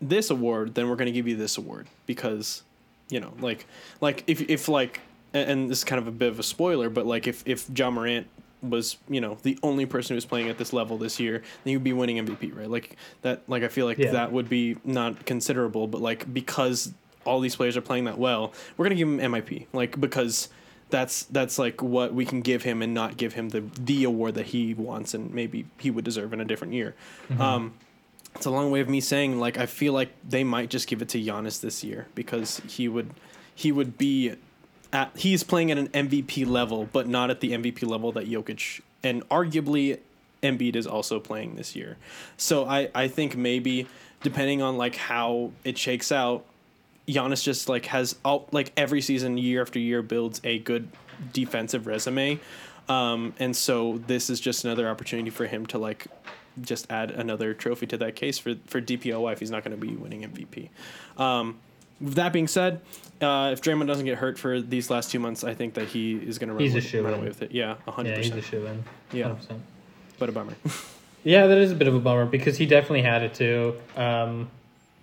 this award, then we're gonna give you this award because, you know, like like if if like and- this is kind of a bit of a spoiler, but like if if Ja Morant was you know the only person who was playing at this level this year, then you'd be winning MVP, right? Like that. Like I feel like Yeah. that would be not considerable, but like because all these players are playing that well, we're gonna give him MIP, like because that's that's like what we can give him and not give him the the award that he wants and maybe he would deserve in a different year. Um, it's a long way of me saying like I feel like they might just give it to Giannis this year because he would he would be at he's playing at an MVP level, but not at the MVP level that Jokic and arguably Embiid is also playing this year. So I I think maybe depending on like how it shakes out, Giannis just like has all like every season year after year builds a good defensive resume. Um, and so this is just another opportunity for him to like just add another trophy to that case for for DPOY if he's not going to be winning MVP. Um, with that being said, uh, if Draymond doesn't get hurt for these last two months, I think that he is going to run, run away with it. Yeah, hundred Yeah, he's a percent. shoe in. Yeah. But a bummer. (laughs) Yeah, that is a bit of a bummer because he definitely had it too. Um,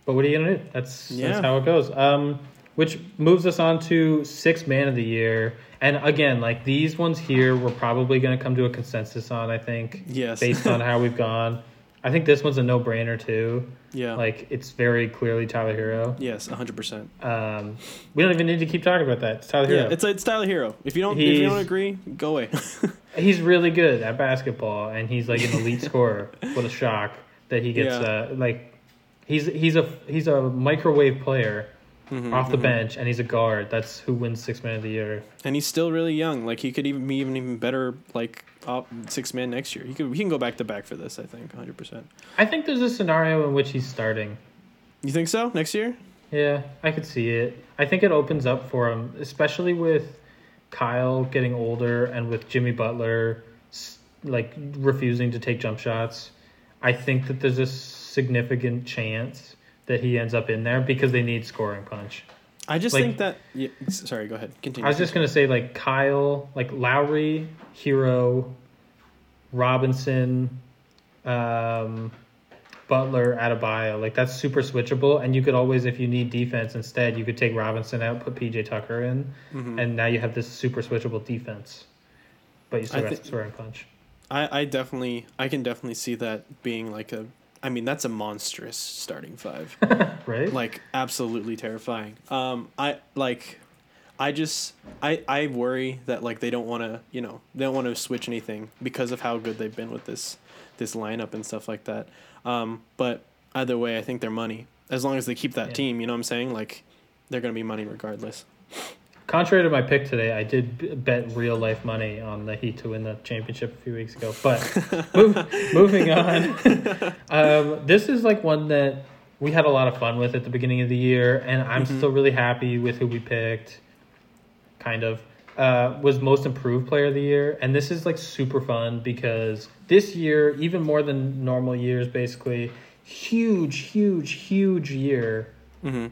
but what are you gonna do? That's Yeah. that's how it goes. Um, which moves us on to six man of the year. And again, like these ones here, we're probably gonna come to a consensus on. I think, Yes. based on how we've gone. I think this one's a no brainer too. yeah. Like it's very clearly Tyler Herro. yes, hundred percent. Um, we don't even need to keep talking about that. It's Tyler Yeah, Herro. it's it's Tyler Herro. If you don't if you don't agree, go away. (laughs) he's really good at basketball and he's like an elite (laughs) scorer what a shock that he gets Yeah. uh, like he's he's a he's a microwave player Mm-hmm, off the bench and he's a guard that's who wins six man of the year and he's still really young. Like he could even be even even better like op, six man next year. He could he can go back to back for this. I think hundred percent. i think there's a scenario in which he's starting You think so? Next year? yeah i could see it i think it opens up for him especially with kyle getting older and with jimmy butler like refusing to take jump shots i think that there's a significant chance that he ends up in there because they need scoring punch I just Like- think that. Yeah, sorry, go ahead. Continue. I was just gonna say like Kyle, like Lowry, Herro, Robinson, um, Butler, Adebayo. Like that's super switchable, and you could always, if you need defense instead, you could take Robinson out, put PJ Tucker in, Mm-hmm. and now you have this super switchable defense. But you still I thi- the scoring punch. I, I definitely I can definitely see that being like a I mean that's a monstrous starting five. (laughs) Right? like absolutely terrifying. Um I like I just I I worry that like they don't want to, you know, they don't want to switch anything because of how good they've been with this this lineup and stuff like that. Um but either way, I think they're money. As long as they keep that Yeah. team, you know what I'm saying? Like they're going to be money regardless. Contrary to my pick today, I did bet real life money on the Heat to win the championship a few weeks ago. But (laughs) move, moving on, (laughs) um, this is like one that we had a lot of fun with at the beginning of the year, and I'm still really happy with who we picked. Kind of uh, was most improved player of the year, and this is like super fun because this year, even more than normal years, basically, huge, huge, huge year Mm-hmm.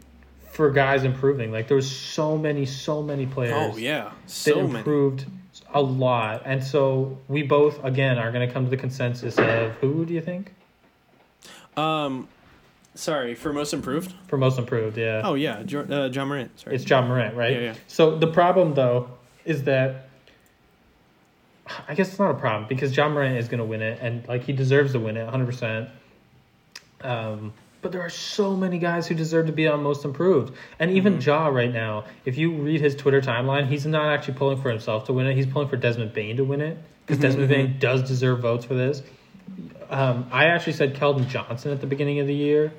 For guys improving. Like there was so many, so many players Oh yeah, that so many. improved a lot, and so we both again are going to come to the consensus of who do you think Um, sorry for most improved. for most improved? Yeah. Oh yeah, jo- uh, Ja Morant. Sorry. It's Ja Morant, right? Yeah, yeah. So the problem though is that I guess it's not a problem because Ja Morant is going to win it and like he deserves to win it 100%. Um but there are so many guys who deserve to be on most improved. And even Mm-hmm. Ja right now, if you read his Twitter timeline, he's not actually pulling for himself to win it. He's pulling for Desmond Bane to win it because Mm-hmm, Desmond Bane does deserve votes for this. Um, I actually said Keldon Johnson at the beginning of the year,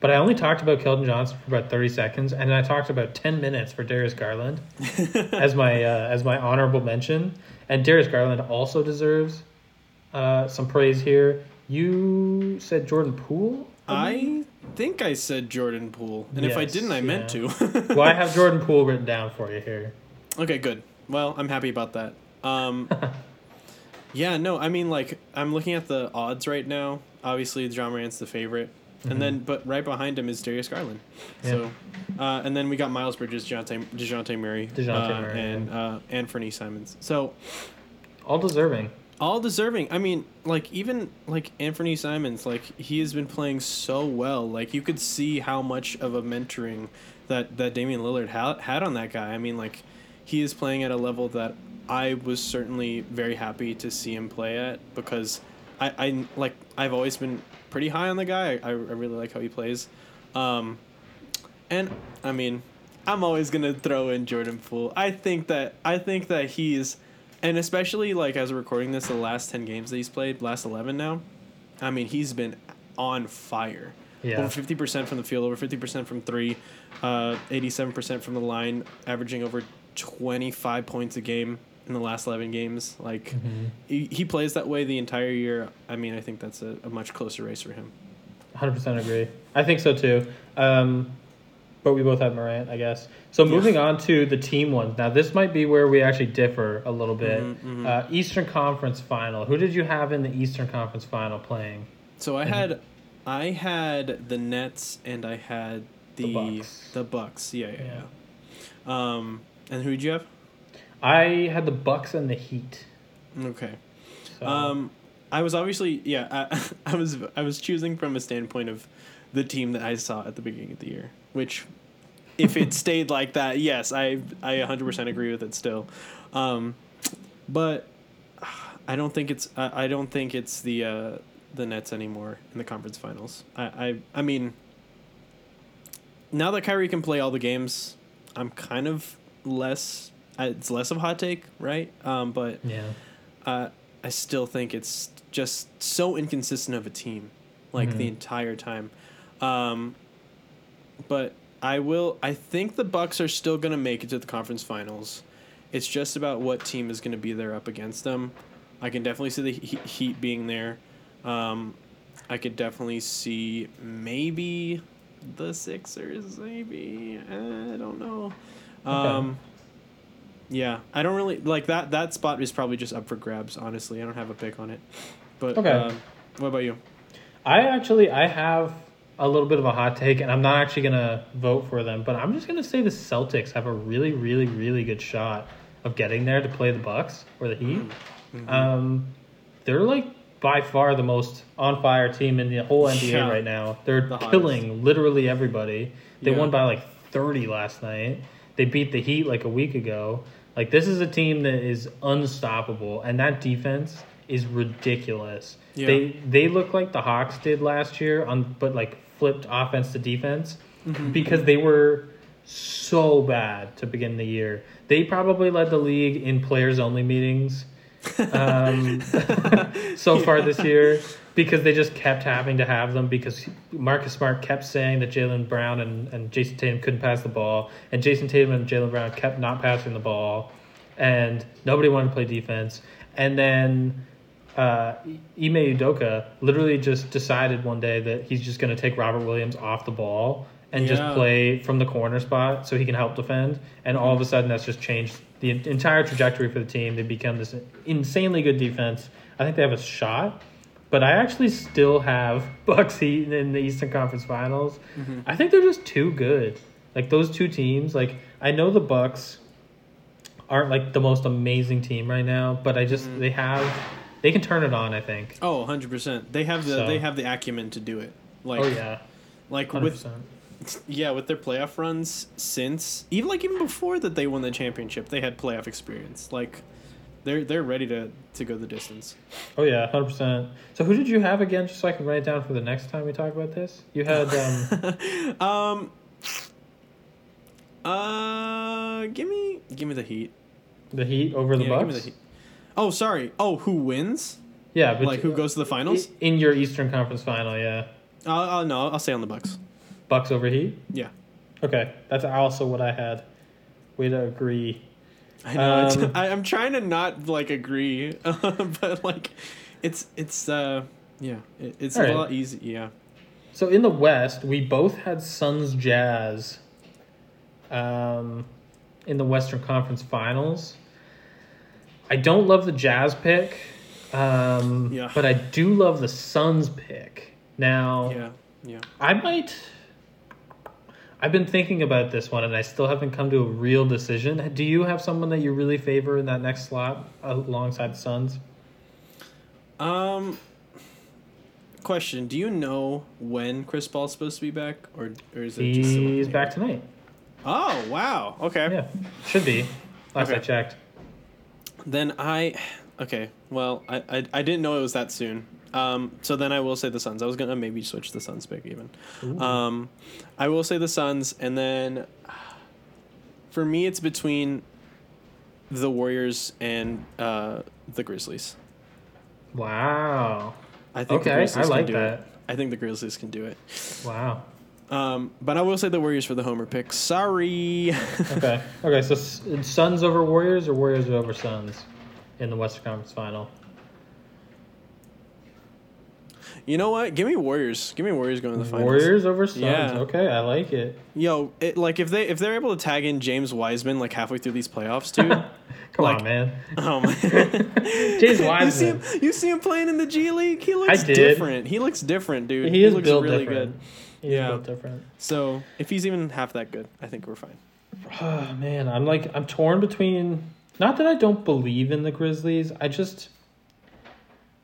but I only talked about Keldon Johnson for about thirty seconds, and then I talked about ten minutes for Darius Garland (laughs) as my uh, as my honorable mention. And Darius Garland also deserves uh, some praise here. You said Jordan Poole. I think I said Jordan Poole, and if I didn't, I meant yeah. to. (laughs) (laughs) well, I have Jordan Poole written down for you here. okay, good. Well, I'm happy about that. Um, (laughs) yeah, no, I mean, like, I'm looking at the odds right now. Obviously, Ja Morant's the favorite, and then, but right behind him is Darius Garland. So, uh, and then we got Miles Bridges, Dejounte, Dejounte Murray, DeJounte uh, Murray, and uh, Anthony Simons. So, All deserving. All deserving. I mean, like even like Anthony Simons, like he has been playing so well. Like you could see how much of a mentoring that that Damian Lillard ha- had on that guy. I mean, like he is playing at a level that I was certainly very happy to see him play at because I I like I've always been pretty high on the guy. I I really like how he plays. Um, and I mean, I'm always gonna throw in Jordan Poole. I think that I think that he's, and especially like as we're recording this, the last ten games that he's played, last eleven now, I mean he's been on fire. Yeah. Over fifty percent from the field, over fifty percent from three, uh, eighty-seven percent from the line, averaging over twenty-five points a game in the last eleven games. Like Mm-hmm. he, he plays that way the entire year. I mean, I think that's a, a much closer race for him. 100% agree. I think so too. Um, but we both have Morant, I guess. So moving on to the team ones. Now this might be where we actually differ a little bit. Mm-hmm, Uh, Eastern Conference Final. Who did you have in the Eastern Conference Final playing? So I had, I had the Nets and I had the The Bucks. the Bucks. Yeah, yeah, yeah. Um, and who did you have? I had the Bucks and the Heat. Okay. So, Um, I was obviously yeah. (laughs) I, I was I was choosing from a standpoint of the team that I saw at the beginning of the year, which, if it stayed like that, yes, I I 100% agree with it still, um, but I don't think it's I, I don't think it's the uh, the Nets anymore in the conference finals. I I, I mean. Now that Kyrie can play all the games, I'm kind of less. It's less of a hot take, right? Um, but yeah. uh, I still think it's just so inconsistent of a team, like the Mhm. entire time. Um, but I will. I think the Bucks are still gonna make it to the conference finals. It's just about what team is gonna be there up against them. I can definitely see the He- Heat being there. Um, I could definitely see maybe the Sixers. Maybe I don't know. Um, yeah, I don't really like that. That spot is probably just up for grabs. Honestly, I don't have a pick on it. But Okay. um, what about you? I actually I have a little bit of a hot take, and I'm not actually gonna vote for them, but I'm just gonna say the Celtics have a really, really, really good shot of getting there to play the Bucks or the Heat. Mm-hmm. Um, they're like by far the most on fire team in the whole NBA Yeah. right now. They're The hottest. killing literally everybody. They Yeah. won by like 30 last night. They beat the Heat like a week ago. Like this is a team that is unstoppable, and that defense is ridiculous. Yeah. They they look like the Hawks did last year on, but like flipped offense to defense Mm-hmm. because they were so bad to begin the year. They probably led the league in players only meetings um, (laughs) so far this year because they just kept having to have them because Marcus Smart kept saying that Jaylen Brown and, and Jayson Tatum couldn't pass the ball, and Jayson Tatum and Jaylen Brown kept not passing the ball, and nobody wanted to play defense. And then uh, Ime Udoka literally just decided one day that he's just going to take Robert Williams off the ball and just play from the corner spot so he can help defend. And all of a sudden, that's just changed the entire trajectory for the team. They become this insanely good defense. I think they have a shot. but I actually still have (laughs) Bucks Heat in the Eastern Conference Finals. Mm-hmm. I think they're just too good. Like those two teams. Like I know the Bucks aren't like the most amazing team right now, but I just Mm-hmm. they have they can turn it on. I think. Oh, 100 percent. They have the So- they have the acumen to do it. Like oh yeah, like hundred with yeah with their playoff runs since even like even before that they won the championship they had playoff experience. Like they're they're ready to to go the distance. Oh yeah, hundred percent. So who did you have again? Just so I can write it down for the next time we talk about this. You had (laughs) um, Um. Uh, give me give me the Heat. the Heat over the Yeah, Bucks. Oh, sorry. Oh, who wins? Yeah, but like who goes to the finals? in your Eastern Conference Final? Yeah, Uh, uh, no, I'll say on the Bucks. Bucks over Heat. Yeah. Okay, that's also what I had. To agree. I know. Um, (laughs) I, I'm trying to not like agree, (laughs) but like, it's it's uh yeah, it, it's a right. lot easy. Yeah. So in the West, we both had Suns Jazz. Um, in the Western Conference Finals. I don't love the Jazz pick. Um, Yeah. But I do love the Suns pick. Now, Yeah. Yeah. I might. I've been thinking about this one, and I still haven't come to a real decision. Do you have someone that you really favor in that next slot alongside the Suns? Um. Question: Do you know when Chris Paul's supposed to be back, or or is it just? He's back tonight. Oh wow! Okay. Yeah, should be. Last I Okay. checked. Then I, okay. Well, I, I I didn't know it was that soon. Um. So then I will say the Suns. I was gonna maybe switch the Suns pick even. Ooh. Um, I will say the Suns, and then (sighs) for me, it's between the Warriors and uh, the Grizzlies. Wow. I think Okay, I like that. it. I think the Grizzlies can do it. Wow. Um, but I will say the Warriors for the homer pick. Sorry. (laughs) Okay. Okay. So Suns over Warriors or Warriors over Suns in the Western Conference Final. you know what? Give me Warriors. Give me Warriors going to the finals. Warriors over Suns. Yeah. Okay, I like it. Yo, it, like if they if they're able to tag in James Wiseman like halfway through these playoffs, dude. (laughs) Come Like- on, man. (laughs) oh my. James You see Wiseman. him? You see him playing in the G League? He looks different. He looks different, dude. He is looks really different. good. He's Yeah. built different. So if he's even half that good, I think we're fine. Oh (sighs) man, I'm like I'm torn between. Not that I don't believe in the Grizzlies. I just.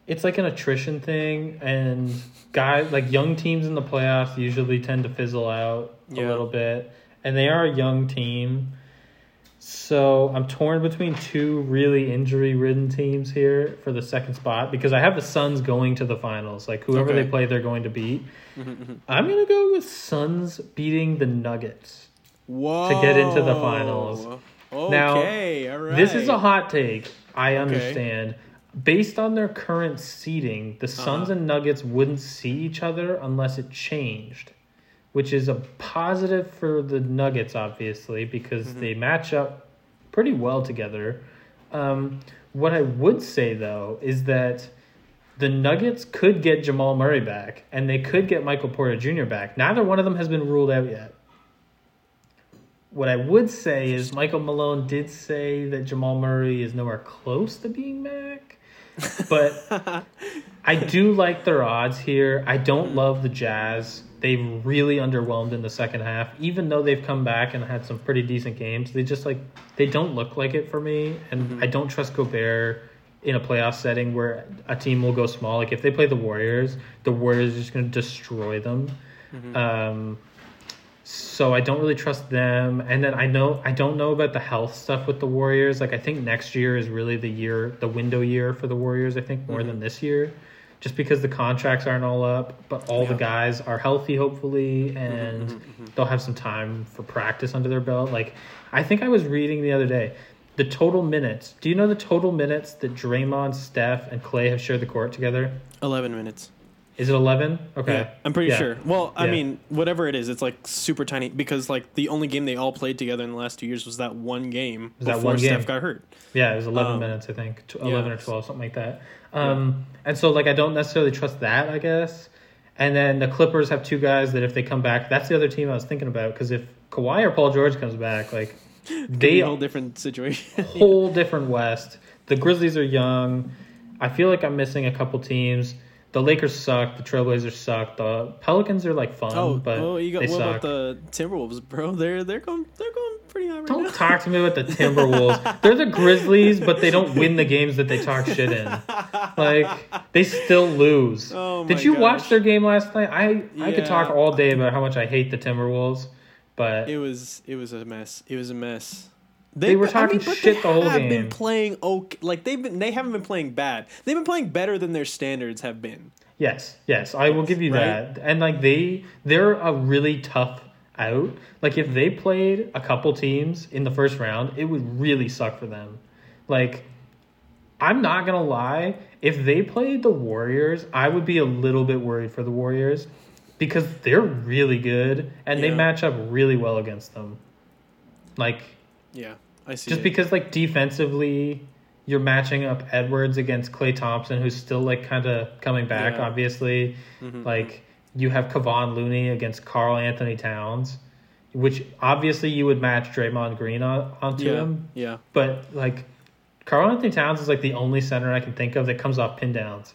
It's like an attrition thing, and guys like young teams in the playoffs usually tend to fizzle out a little bit, and they are a young team. So I'm torn between two really injury-ridden teams here for the second spot because I have the Suns going to the finals. Like whoever Okay. they play, they're going to beat. I'm gonna go with Suns beating the Nuggets. Whoa. get into the finals. Now, Okay, all right. This is a hot take. I Okay. understand. Based on their current seeding, the Suns Uh-huh. and Nuggets wouldn't see each other unless it changed, which is a positive for the Nuggets, obviously, because Mm-hmm. they match up pretty well together. Um, what I would say, though, is that the Nuggets could get Jamal Murray back, and they could get Michael Porter Jr. back. Neither one of them has been ruled out yet. What I would say is Michael Malone did say that Jamal Murray is nowhere close to being back. But (laughs) I do like their odds here. I don't love the Jazz. They've really underwhelmed in the second half. Even though they've come back and had some pretty decent games, they just like they don't look like it for me. And mm-hmm. I don't trust Gobert in a playoff setting where a team will go small. Like if they play the Warriors, the Warriors are just going to destroy them. Mm-hmm. Um, so I don't really trust them. And then I know I don't know about the health stuff with the Warriors. Like I think next year is really the year, the window year for the Warriors. I think more mm-hmm. than this year, just because the contracts aren't all up, but all the guys are healthy, hopefully, mm-hmm, mm-hmm, and mm-hmm, they'll have some time for practice under their belt. Like I think I was reading the other day. The total minutes. Do you know the total minutes that Draymond, Steph, and Klay have shared the court together? eleven minutes. Is it eleven? Okay, Yeah, I'm pretty Yeah. sure. Well, I Yeah. mean, whatever it is, it's like super tiny because like the only game they all played together in the last two years was that one game Was that before one Steph game. got hurt. Yeah, it was 11 Um, minutes, I think. Tw- yeah. 11 or 12, something like that. Um, And so, like, I don't necessarily trust that, I guess. And then the Clippers have two guys that if they come back, that's the other team I was thinking about. Because if Kawhi or Paul George comes back, like, (laughs) they whole different situation. whole (laughs) different West. The Grizzlies are young. I feel like I'm missing a couple teams. The Lakers suck, the Trailblazers suck, the Pelicans are like fun, Oh, but oh, you got they what suck. about the Timberwolves, bro? They're they're going they're going pretty high right Don't now. talk to me about the (laughs) Timberwolves. They're the Grizzlies, but they don't win the games that they talk shit in. Like they still lose. (laughs) Oh Did you watch their game last night? I I could talk all day about how much I hate the Timberwolves, but It was it was a mess. It was a mess. They were talking but shit they the whole have game. been playing okay. Like they've been they haven't been playing bad. They've been playing better than their standards have been. yes, yes, I will give you Right? that. And like they they're a really tough out. Like if they played a couple teams in the first round, it would really suck for them. Like I'm not gonna lie, if they played the Warriors, I would be a little bit worried for the Warriors because they're really good and they match up really well against them. Like Yeah, I see. just it. because like defensively you're matching up Edwards against Klay Thompson who's still like kind of coming back Yeah. obviously Mhm. like you have Kevon Looney against Karl Anthony Towns which obviously you would match Draymond Green on, onto yeah, him yeah, but like Karl Anthony Towns is like the only center I can think of that comes off pin downs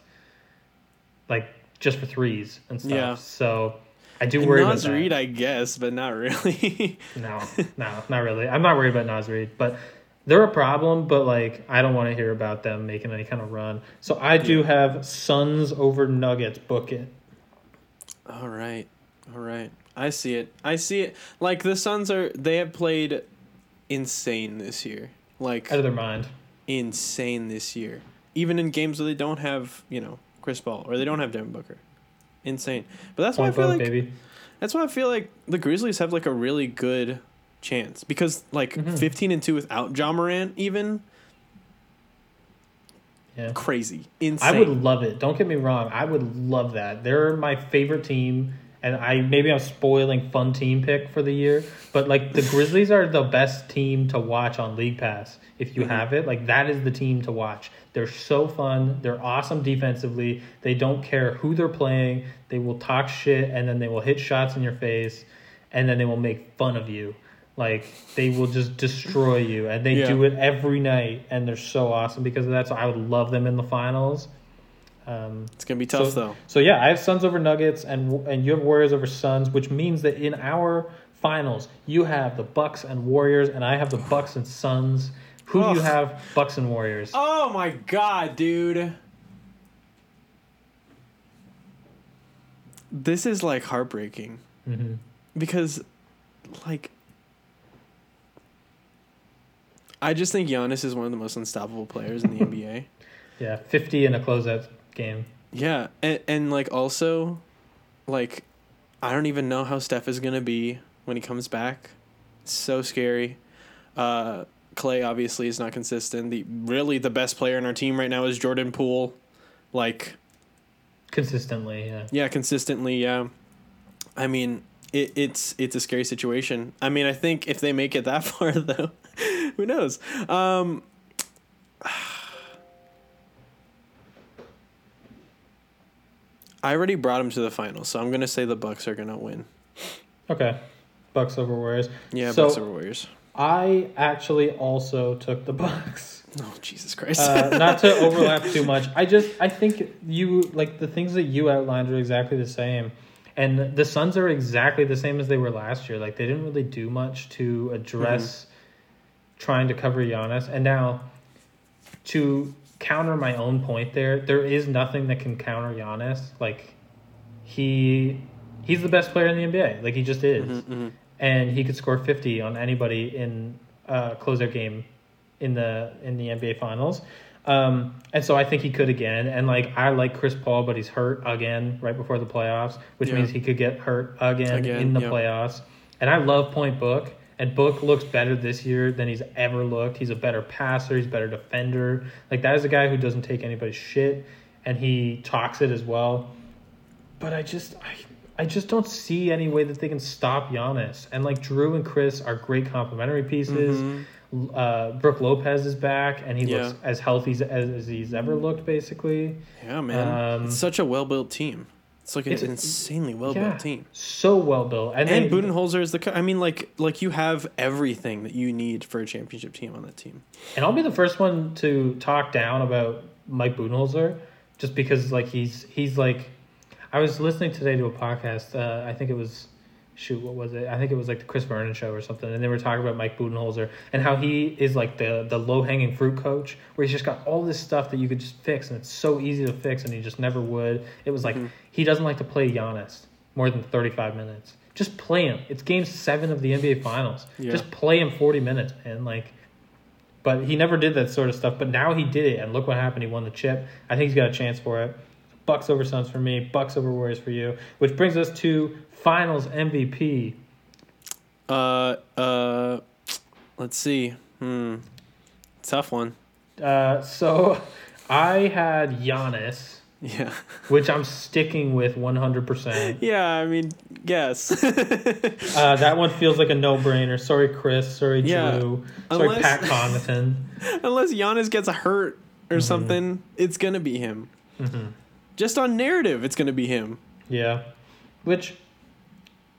like just for threes and stuff Yeah. so I do worry Naz about. Reid, I guess, but not really. (laughs) No, (laughs) no, not really. I'm not worried about Naz Reid, but they're a problem. But like, I don't want to hear about them making any kind of run. So I do have Suns over Nuggets. Book it. all right, all right. I see it. I see it. Like the Suns are. They have played insane this year. Like Out of their mind. insane this year. Even in games where they don't have, you know, Chris Paul or they don't have Devin Booker. Insane. But that's why I feel like baby. that's why I feel like the Grizzlies have like a really good chance because like Mhm. 15 and 2 without Ja Morant even Yeah. crazy. Insane. I would love it. Don't get me wrong. I would love that. They're my favorite team, and I maybe I'm spoiling fun team pick for the year, but like the Grizzlies are the best team to watch on League Pass if you Mhm. have it. Like that is the team to watch. They're so fun. They're awesome defensively. They don't care who they're playing. They will talk shit and then they will hit shots in your face, and then they will make fun of you. Like they will just destroy you, and they Yeah. do it every night, and they're so awesome because of that. So I would love them in the finals. Um, It's going to be tough so, though. So yeah, I have Suns over Nuggets, and and you have Warriors over Suns, which means that in our finals you have the Bucks and Warriors, and I have the Bucks and Suns. Who do you have? Bucks and Warriors. Oh my god, dude. This is like heartbreaking hmm because like I just think Giannis is one of the most unstoppable players in the (laughs) NBA. Yeah, fifty in a closeout game. Yeah, and, and like also, like, I don't even know how Steph is gonna be when he comes back. It's so scary. Uh, Klay obviously is not consistent. The really the best player in our team right now is Jordan Poole. Like, Consistently, yeah. yeah, consistently. Yeah, I mean, it, it's it's a scary situation. I mean, I think if they make it that (laughs) far though, who knows? Um, I already brought him to the finals, so I'm gonna say the Bucks are gonna win. Okay, Bucks over Warriors. Yeah, So- Bucks over Warriors. I actually also took the Bucks. (laughs) Oh Jesus Christ! uh, not to (laughs) overlap too much. I just I think you like the things that you outlined are exactly the same, and the Suns are exactly the same as they were last year. Like they didn't really do much to address trying to cover Giannis, and now to counter my own point there, there is nothing that can counter Giannis. Like he he's the best player in the NBA. Like he just is Mhm, mhm. and he could score 50 on anybody in a closeout game in the in the NBA finals. Um, and so I think he could again. And like I like Chris Paul, but he's hurt again right before the playoffs, which Yeah. means he could get hurt again, Again, in the yep. playoffs. And I love Point Book. And Book looks better this year than he's ever looked. He's a better passer. He's a better defender. Like that is a guy who doesn't take anybody's shit, and he talks it as well. But I just I I just don't see any way that they can stop Giannis. And like Jrue and Chris are great complementary pieces. Mhm. Uh, Brook Lopez is back, and he Yeah. looks as healthy as, as he's ever looked, basically. Yeah, man. Um, it's such a well built team. It's like an It's a- insanely well built yeah. team. So well built, and, And Budenholzer is the. co- I mean, like, like you have everything that you need for a championship team on that team. And I'll be the first one to talk down about Mike Budenholzer just because like he's he's like, I was listening today to a podcast. Uh, I think it was shoot, what was it? I think it was like the Chris Vernon show or something, and they were talking about Mike Budenholzer and how he is like the the low hanging fruit coach, where he's just got all this stuff that you could just fix, and it's so easy to fix, and he just never would. It was like Mm-hmm. he doesn't like to play Giannis more than thirty five minutes. Just play him. It's Game Seven of the NBA Finals. Yeah. Just play him forty minutes, and Like. But he never did that sort of stuff. But now he did it, and look what happened. He won the chip. I think he's got a chance for it. Bucks over Suns for me. Bucks over Warriors for you. Which brings us to Finals MVP. Uh, uh, let's see. Hmm, tough one. Uh, so (laughs) I had Giannis, Yeah, (laughs) which I'm sticking with 100%. (laughs) yeah. I mean, yes. Uh, that one feels like a no-brainer. Sorry, Chris. Sorry, Yeah, Jrue. Sorry, unless- Pat Connaughton. Unless Giannis gets hurt or Mm-hmm. something, it's gonna be him. Just on narrative, it's gonna be him. Yeah. Which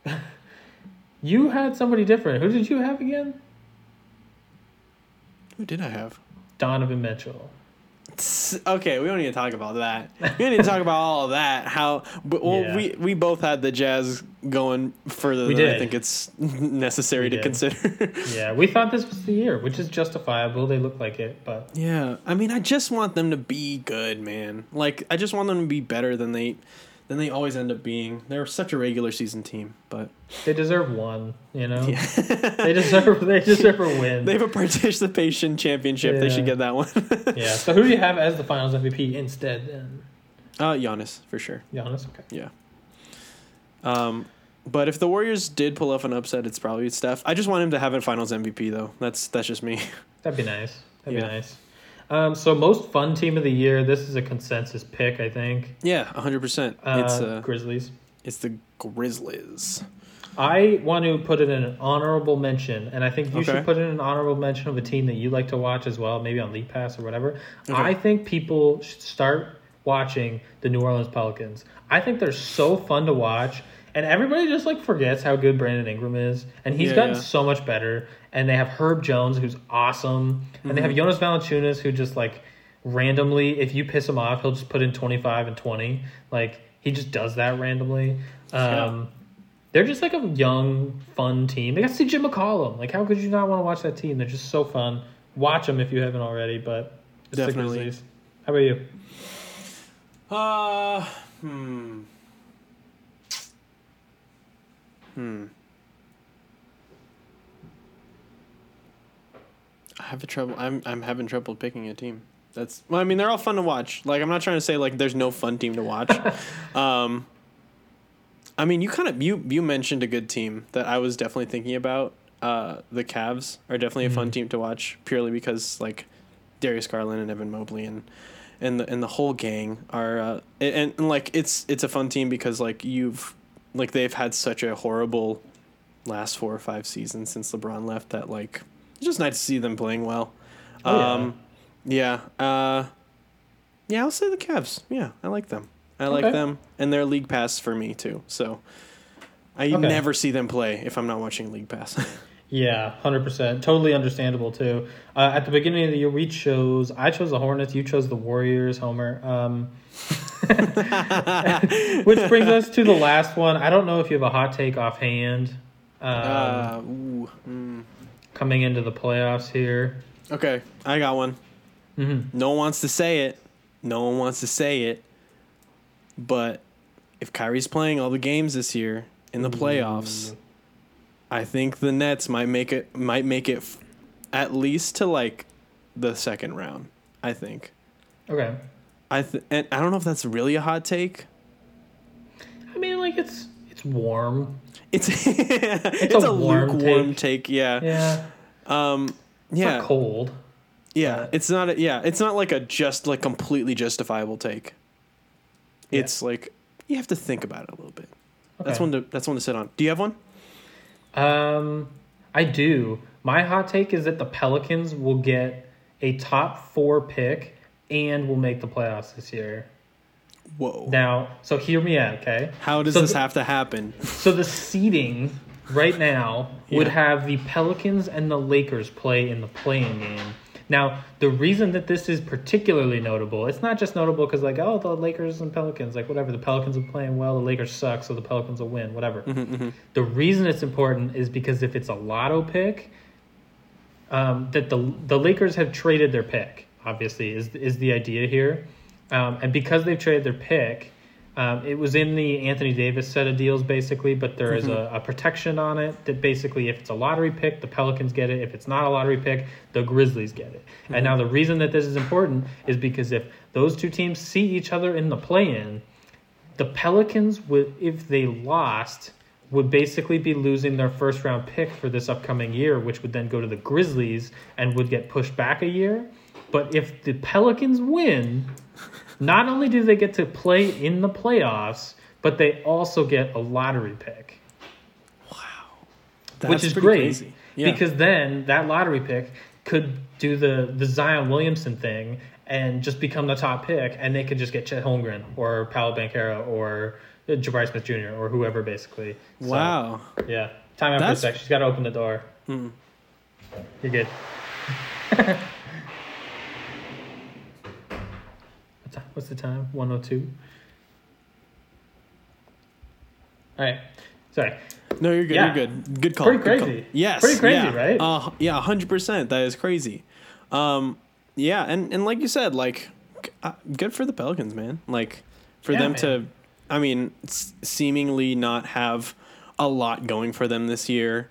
(laughs) you had somebody different. Who did you have again? Who did I have? Donovan Mitchell. Okay, we don't need to talk about that. We don't need to talk about all of that. How? But, well, Yeah. we we both had the Jazz going further We than I think it's necessary We to did. consider. (laughs) Yeah, we thought this was the year, which is justifiable. They look like it, but yeah, I mean, I just want them to be good, man. Like, I just want them to be better than they than they always end up being. They're such a regular season team, but they deserve one. You know, (laughs) they deserve they (laughs) deserve a win. they have a participation championship. They should get that one. (laughs) yeah. So who do you have as the Finals MVP instead? Then uh, Giannis for sure. Giannis. Okay. Yeah. Um, but if the Warriors did pull off an upset, it's probably Steph. I just want him to have a Finals MVP though. That's that's just me. That'd be nice. That'd Yeah. be nice. Um, so most fun team of the year. This is a consensus pick, I think. yeah, hundred percent. Uh, It's uh, Grizzlies. it's the Grizzlies. I want to put it in an honorable mention, and I think you Okay. should put it in an honorable mention of a team that you like to watch as well, maybe on League Pass or whatever. Okay. I think people should start watching the New Orleans Pelicans. I think they're so fun to watch, and everybody just like forgets how good Brandon Ingram is, and he's Yeah, gotten yeah. so much better. And they have Herb Jones, who's awesome, and they have Mm-hmm. Jonas Valanciunas, who just like randomly, if you piss him off, he'll just put in twenty five and twenty. Like he just does that randomly. Um, they're just like a young, fun team. They got CJ McCollum. Like, how could you not want to watch that team? They're just so fun. Watch them if you haven't already. But Definitely. How about you? Uh, hmm. Hmm. I have a trouble. I'm I'm having trouble picking a team. That's well. I mean, they're all fun to watch. Like I'm not trying to say like there's no fun team to watch. (laughs) um. I mean, you kind of you you mentioned a good team that I was definitely thinking about. Uh, the Cavs are definitely a fun team to watch purely because like Darius Garland and Evan Mobley and and the and the whole gang are uh, and, and like it's it's a fun team because like you've like they've had such a horrible last four or five seasons since LeBron left that like just nice to see them playing well. Oh, yeah. um, yeah. Uh, yeah, I'll say the Cavs. Yeah, I like them. I like Okay. them, and they're league pass for me too. So I Okay. never see them play if I'm not watching league pass. (laughs) Yeah, hundred percent. Totally understandable too. Uh, at the beginning of the year, we chose. I chose the Hornets. You chose the Warriors. Homer. Um, (laughs) which brings us to the last one. I don't know if you have a hot take offhand. Um, uh, ooh, mm. Coming into the playoffs here. Okay, I got one. Mhm. No one wants to say it. No one wants to say it. But if Kyrie's playing all the games this year in the playoffs, I think the Nets might make it might make it f- at least to like the second round. I think. Okay. I th- and I don't know if that's really a hot take. I mean, like it's it's warm. (laughs) It's it's, a a, warm lukewarm take. Yeah. Yeah. Um. It's Yeah. not cold. Yeah, it's not. A, yeah, it's not like a just like completely justifiable take. Yeah. It's like you have to think about it a little bit. That's one to that's one to sit on. Do you have one? Um, I do. My hot take is that the Pelicans will get a top four pick and will make the playoffs this year. Whoa! Now, so hear me out, okay? How does so this the- have to happen? So the seeding right now would Yeah. have the Pelicans and the Lakers play in the playing game. Now, the reason that this is particularly notable, it's not just notable because, like, oh, the Lakers and Pelicans, like, whatever, the Pelicans are play-in well, the Lakers suck, so the Pelicans will win, whatever. The reason it's important is because if it's a lotto pick, um, that the the Lakers have traded their pick. Obviously, is is the idea here, um, and because they've traded their pick, um, it was in the Anthony Davis set of deals basically, but there is a, a protection on it that basically, if it's a lottery pick, the Pelicans get it. If it's not a lottery pick, the Grizzlies get it. And now the reason that this is important is because if those two teams see each other in the play-in, the Pelicans would, if they lost, would basically be losing their first round pick for this upcoming year, which would then go to the Grizzlies and would get pushed back a year. But if the Pelicans win, not only do they get to play in the playoffs, but they also get a lottery pick, That's which is great crazy. Yeah. because then that lottery pick could do the the Zion Williamson thing and just become the top pick, and they could just get Chet Holmgren or Paolo Banchero or Jabari Smith Jr. or whoever, basically. So, wow. yeah. Time out for a Hmm. sec. She's got to open the door. You're good. (laughs) What's the- time? 102? All right. Sorry. No, you're good. Yeah. You're good. Good call. Pretty good call. crazy. Yes. Pretty crazy, yeah. right? Uh, yeah, hundred percent. That is crazy. Um, yeah, and and like you said, like, uh, good for the Pelicans, man. Like, for Yeah, them man. to, I mean, s- seemingly not have a lot going for them this year,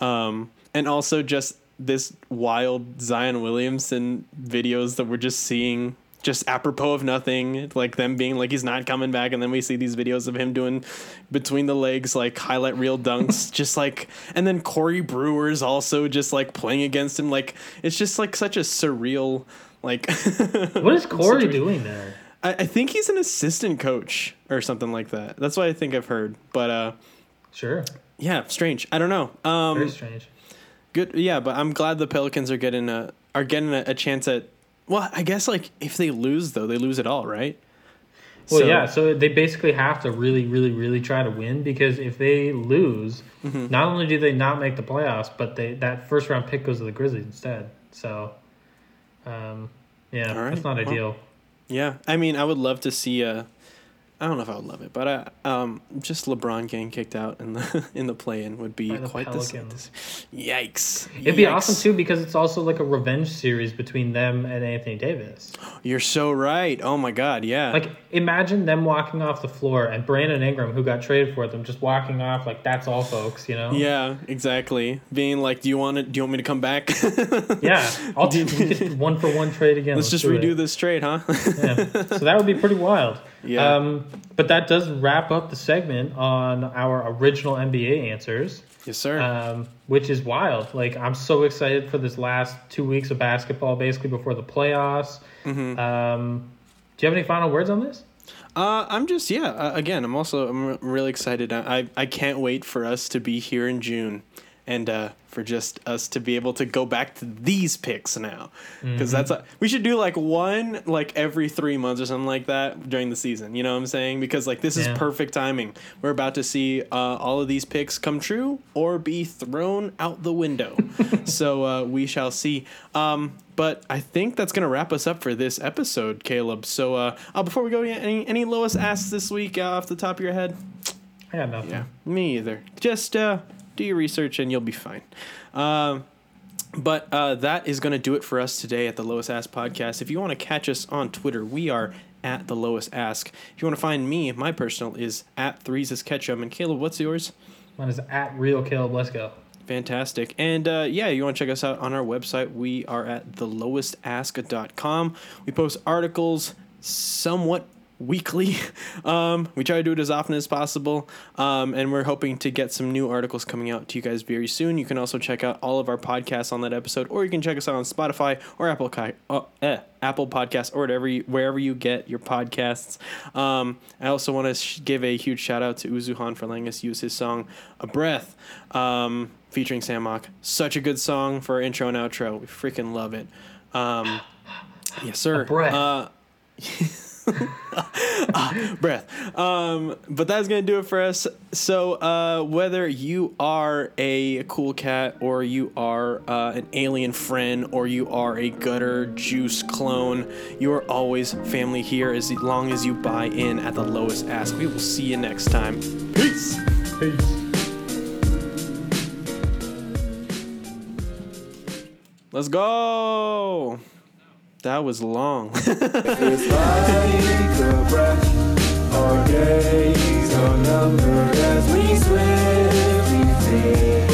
um, and also just this wild Zion Williamson videos that we're just seeing. Just apropos of nothing, like them being like he's not coming back, and then we see these videos of him doing between the legs like highlight reel dunks, (laughs) just like, and then Corey Brewer's also just like playing against him, like it's just like such a surreal, like. (laughs) What is Corey doing there? I, I think he's an assistant coach or something like that. That's what I think I've heard, but uh, Sure. yeah, strange. I don't know. Very Um, strange. good. Yeah, but I'm glad the Pelicans are getting a are getting a, a chance at. Well, I guess like if they lose though, they lose it all, right? Well, So- yeah, so they basically have to really, really, really try to win because if they lose, Mm-hmm. not only do they not make the playoffs, but they that first round pick goes to the Grizzlies instead. So, um, yeah, right, that's not well, ideal. Yeah, I mean, I would love to see a. I don't know if I would love it, but I, um, just LeBron getting kicked out in the (laughs) in the play-in would be the quite the sight. Yikes! It'd be Yikes. awesome too because it's also like a revenge series between them and Anthony Davis. You're so right. Oh my God! Yeah. Like, imagine them walking off the floor and Brandon Ingram, who got traded for them, just walking off like that's all, folks. You know? yeah, exactly. Being like, do you want to? Do you want me to come back? (laughs) Yeah, I'll do one for one trade again. Let's just redo it. this trade, huh? yeah. So that would be pretty wild. (laughs) Yeah. Um, but that does wrap up the segment on our original NBA answers, yes, sir. um, which is wild. Like I'm so excited for this last two weeks of basketball, basically before the playoffs. Mm-hmm. Um, do you have any final words on this? Uh, I'm just yeah. Uh, again, I'm also I'm re- really excited. I, I I can't wait for us to be here in June, and uh, for just us to be able to go back to these picks now, because that's a, we should do like one like every three months or something like that during the season. You know what I'm saying? Because like this Yeah. is perfect timing. We're about to see uh, all of these picks come true or be thrown out the window. (laughs) so uh, we shall see. Um, but I think that's gonna wrap us up for this episode, Caleb. So uh, uh before we go, any any lowest asks this week uh, off the top of your head? I got nothing. Yeah, me either. Just uh, do your research and you'll be fine. Um, but uh, that is going to do it for us today at the Lowest Ask podcast. If you want to catch us on Twitter, we are at the Lowest Ask. If you want to find me, my personal is at Threes is Ketchum. And Caleb, what's yours? Mine is at real Caleb. Let's go. Fantastic. And uh, yeah, you want to check us out on our website. We are at thelowestask.com. We post articles somewhat weekly. (laughs) Um, we try to do it as often as possible. Um, and we're hoping to get some new articles coming out to you guys very soon. You can also check out all of our podcasts on that episode, or you can check us out on Spotify or Apple uh, eh, Apple Podcasts or whatever you, wherever you get your podcasts. Um, I also want to sh- give a huge shout out to Uzuhan for letting us use his song "A Breath." Um, featuring Sam Mock. Such a good song for our intro and outro. We freaking love it. Um, yes, sir. A breath. Uh, (laughs) (laughs) ah, breath. Um, but that's gonna do it for us. So uh, whether you are a cool cat or you are uh, an alien friend or you are a gutter juice clone, you are always family here as long as you buy in at the lowest ask. We will see you next time. Peace. Peace. Let's go. That was long. (laughs) it's like a breath, our days are numbered as we swiftly fade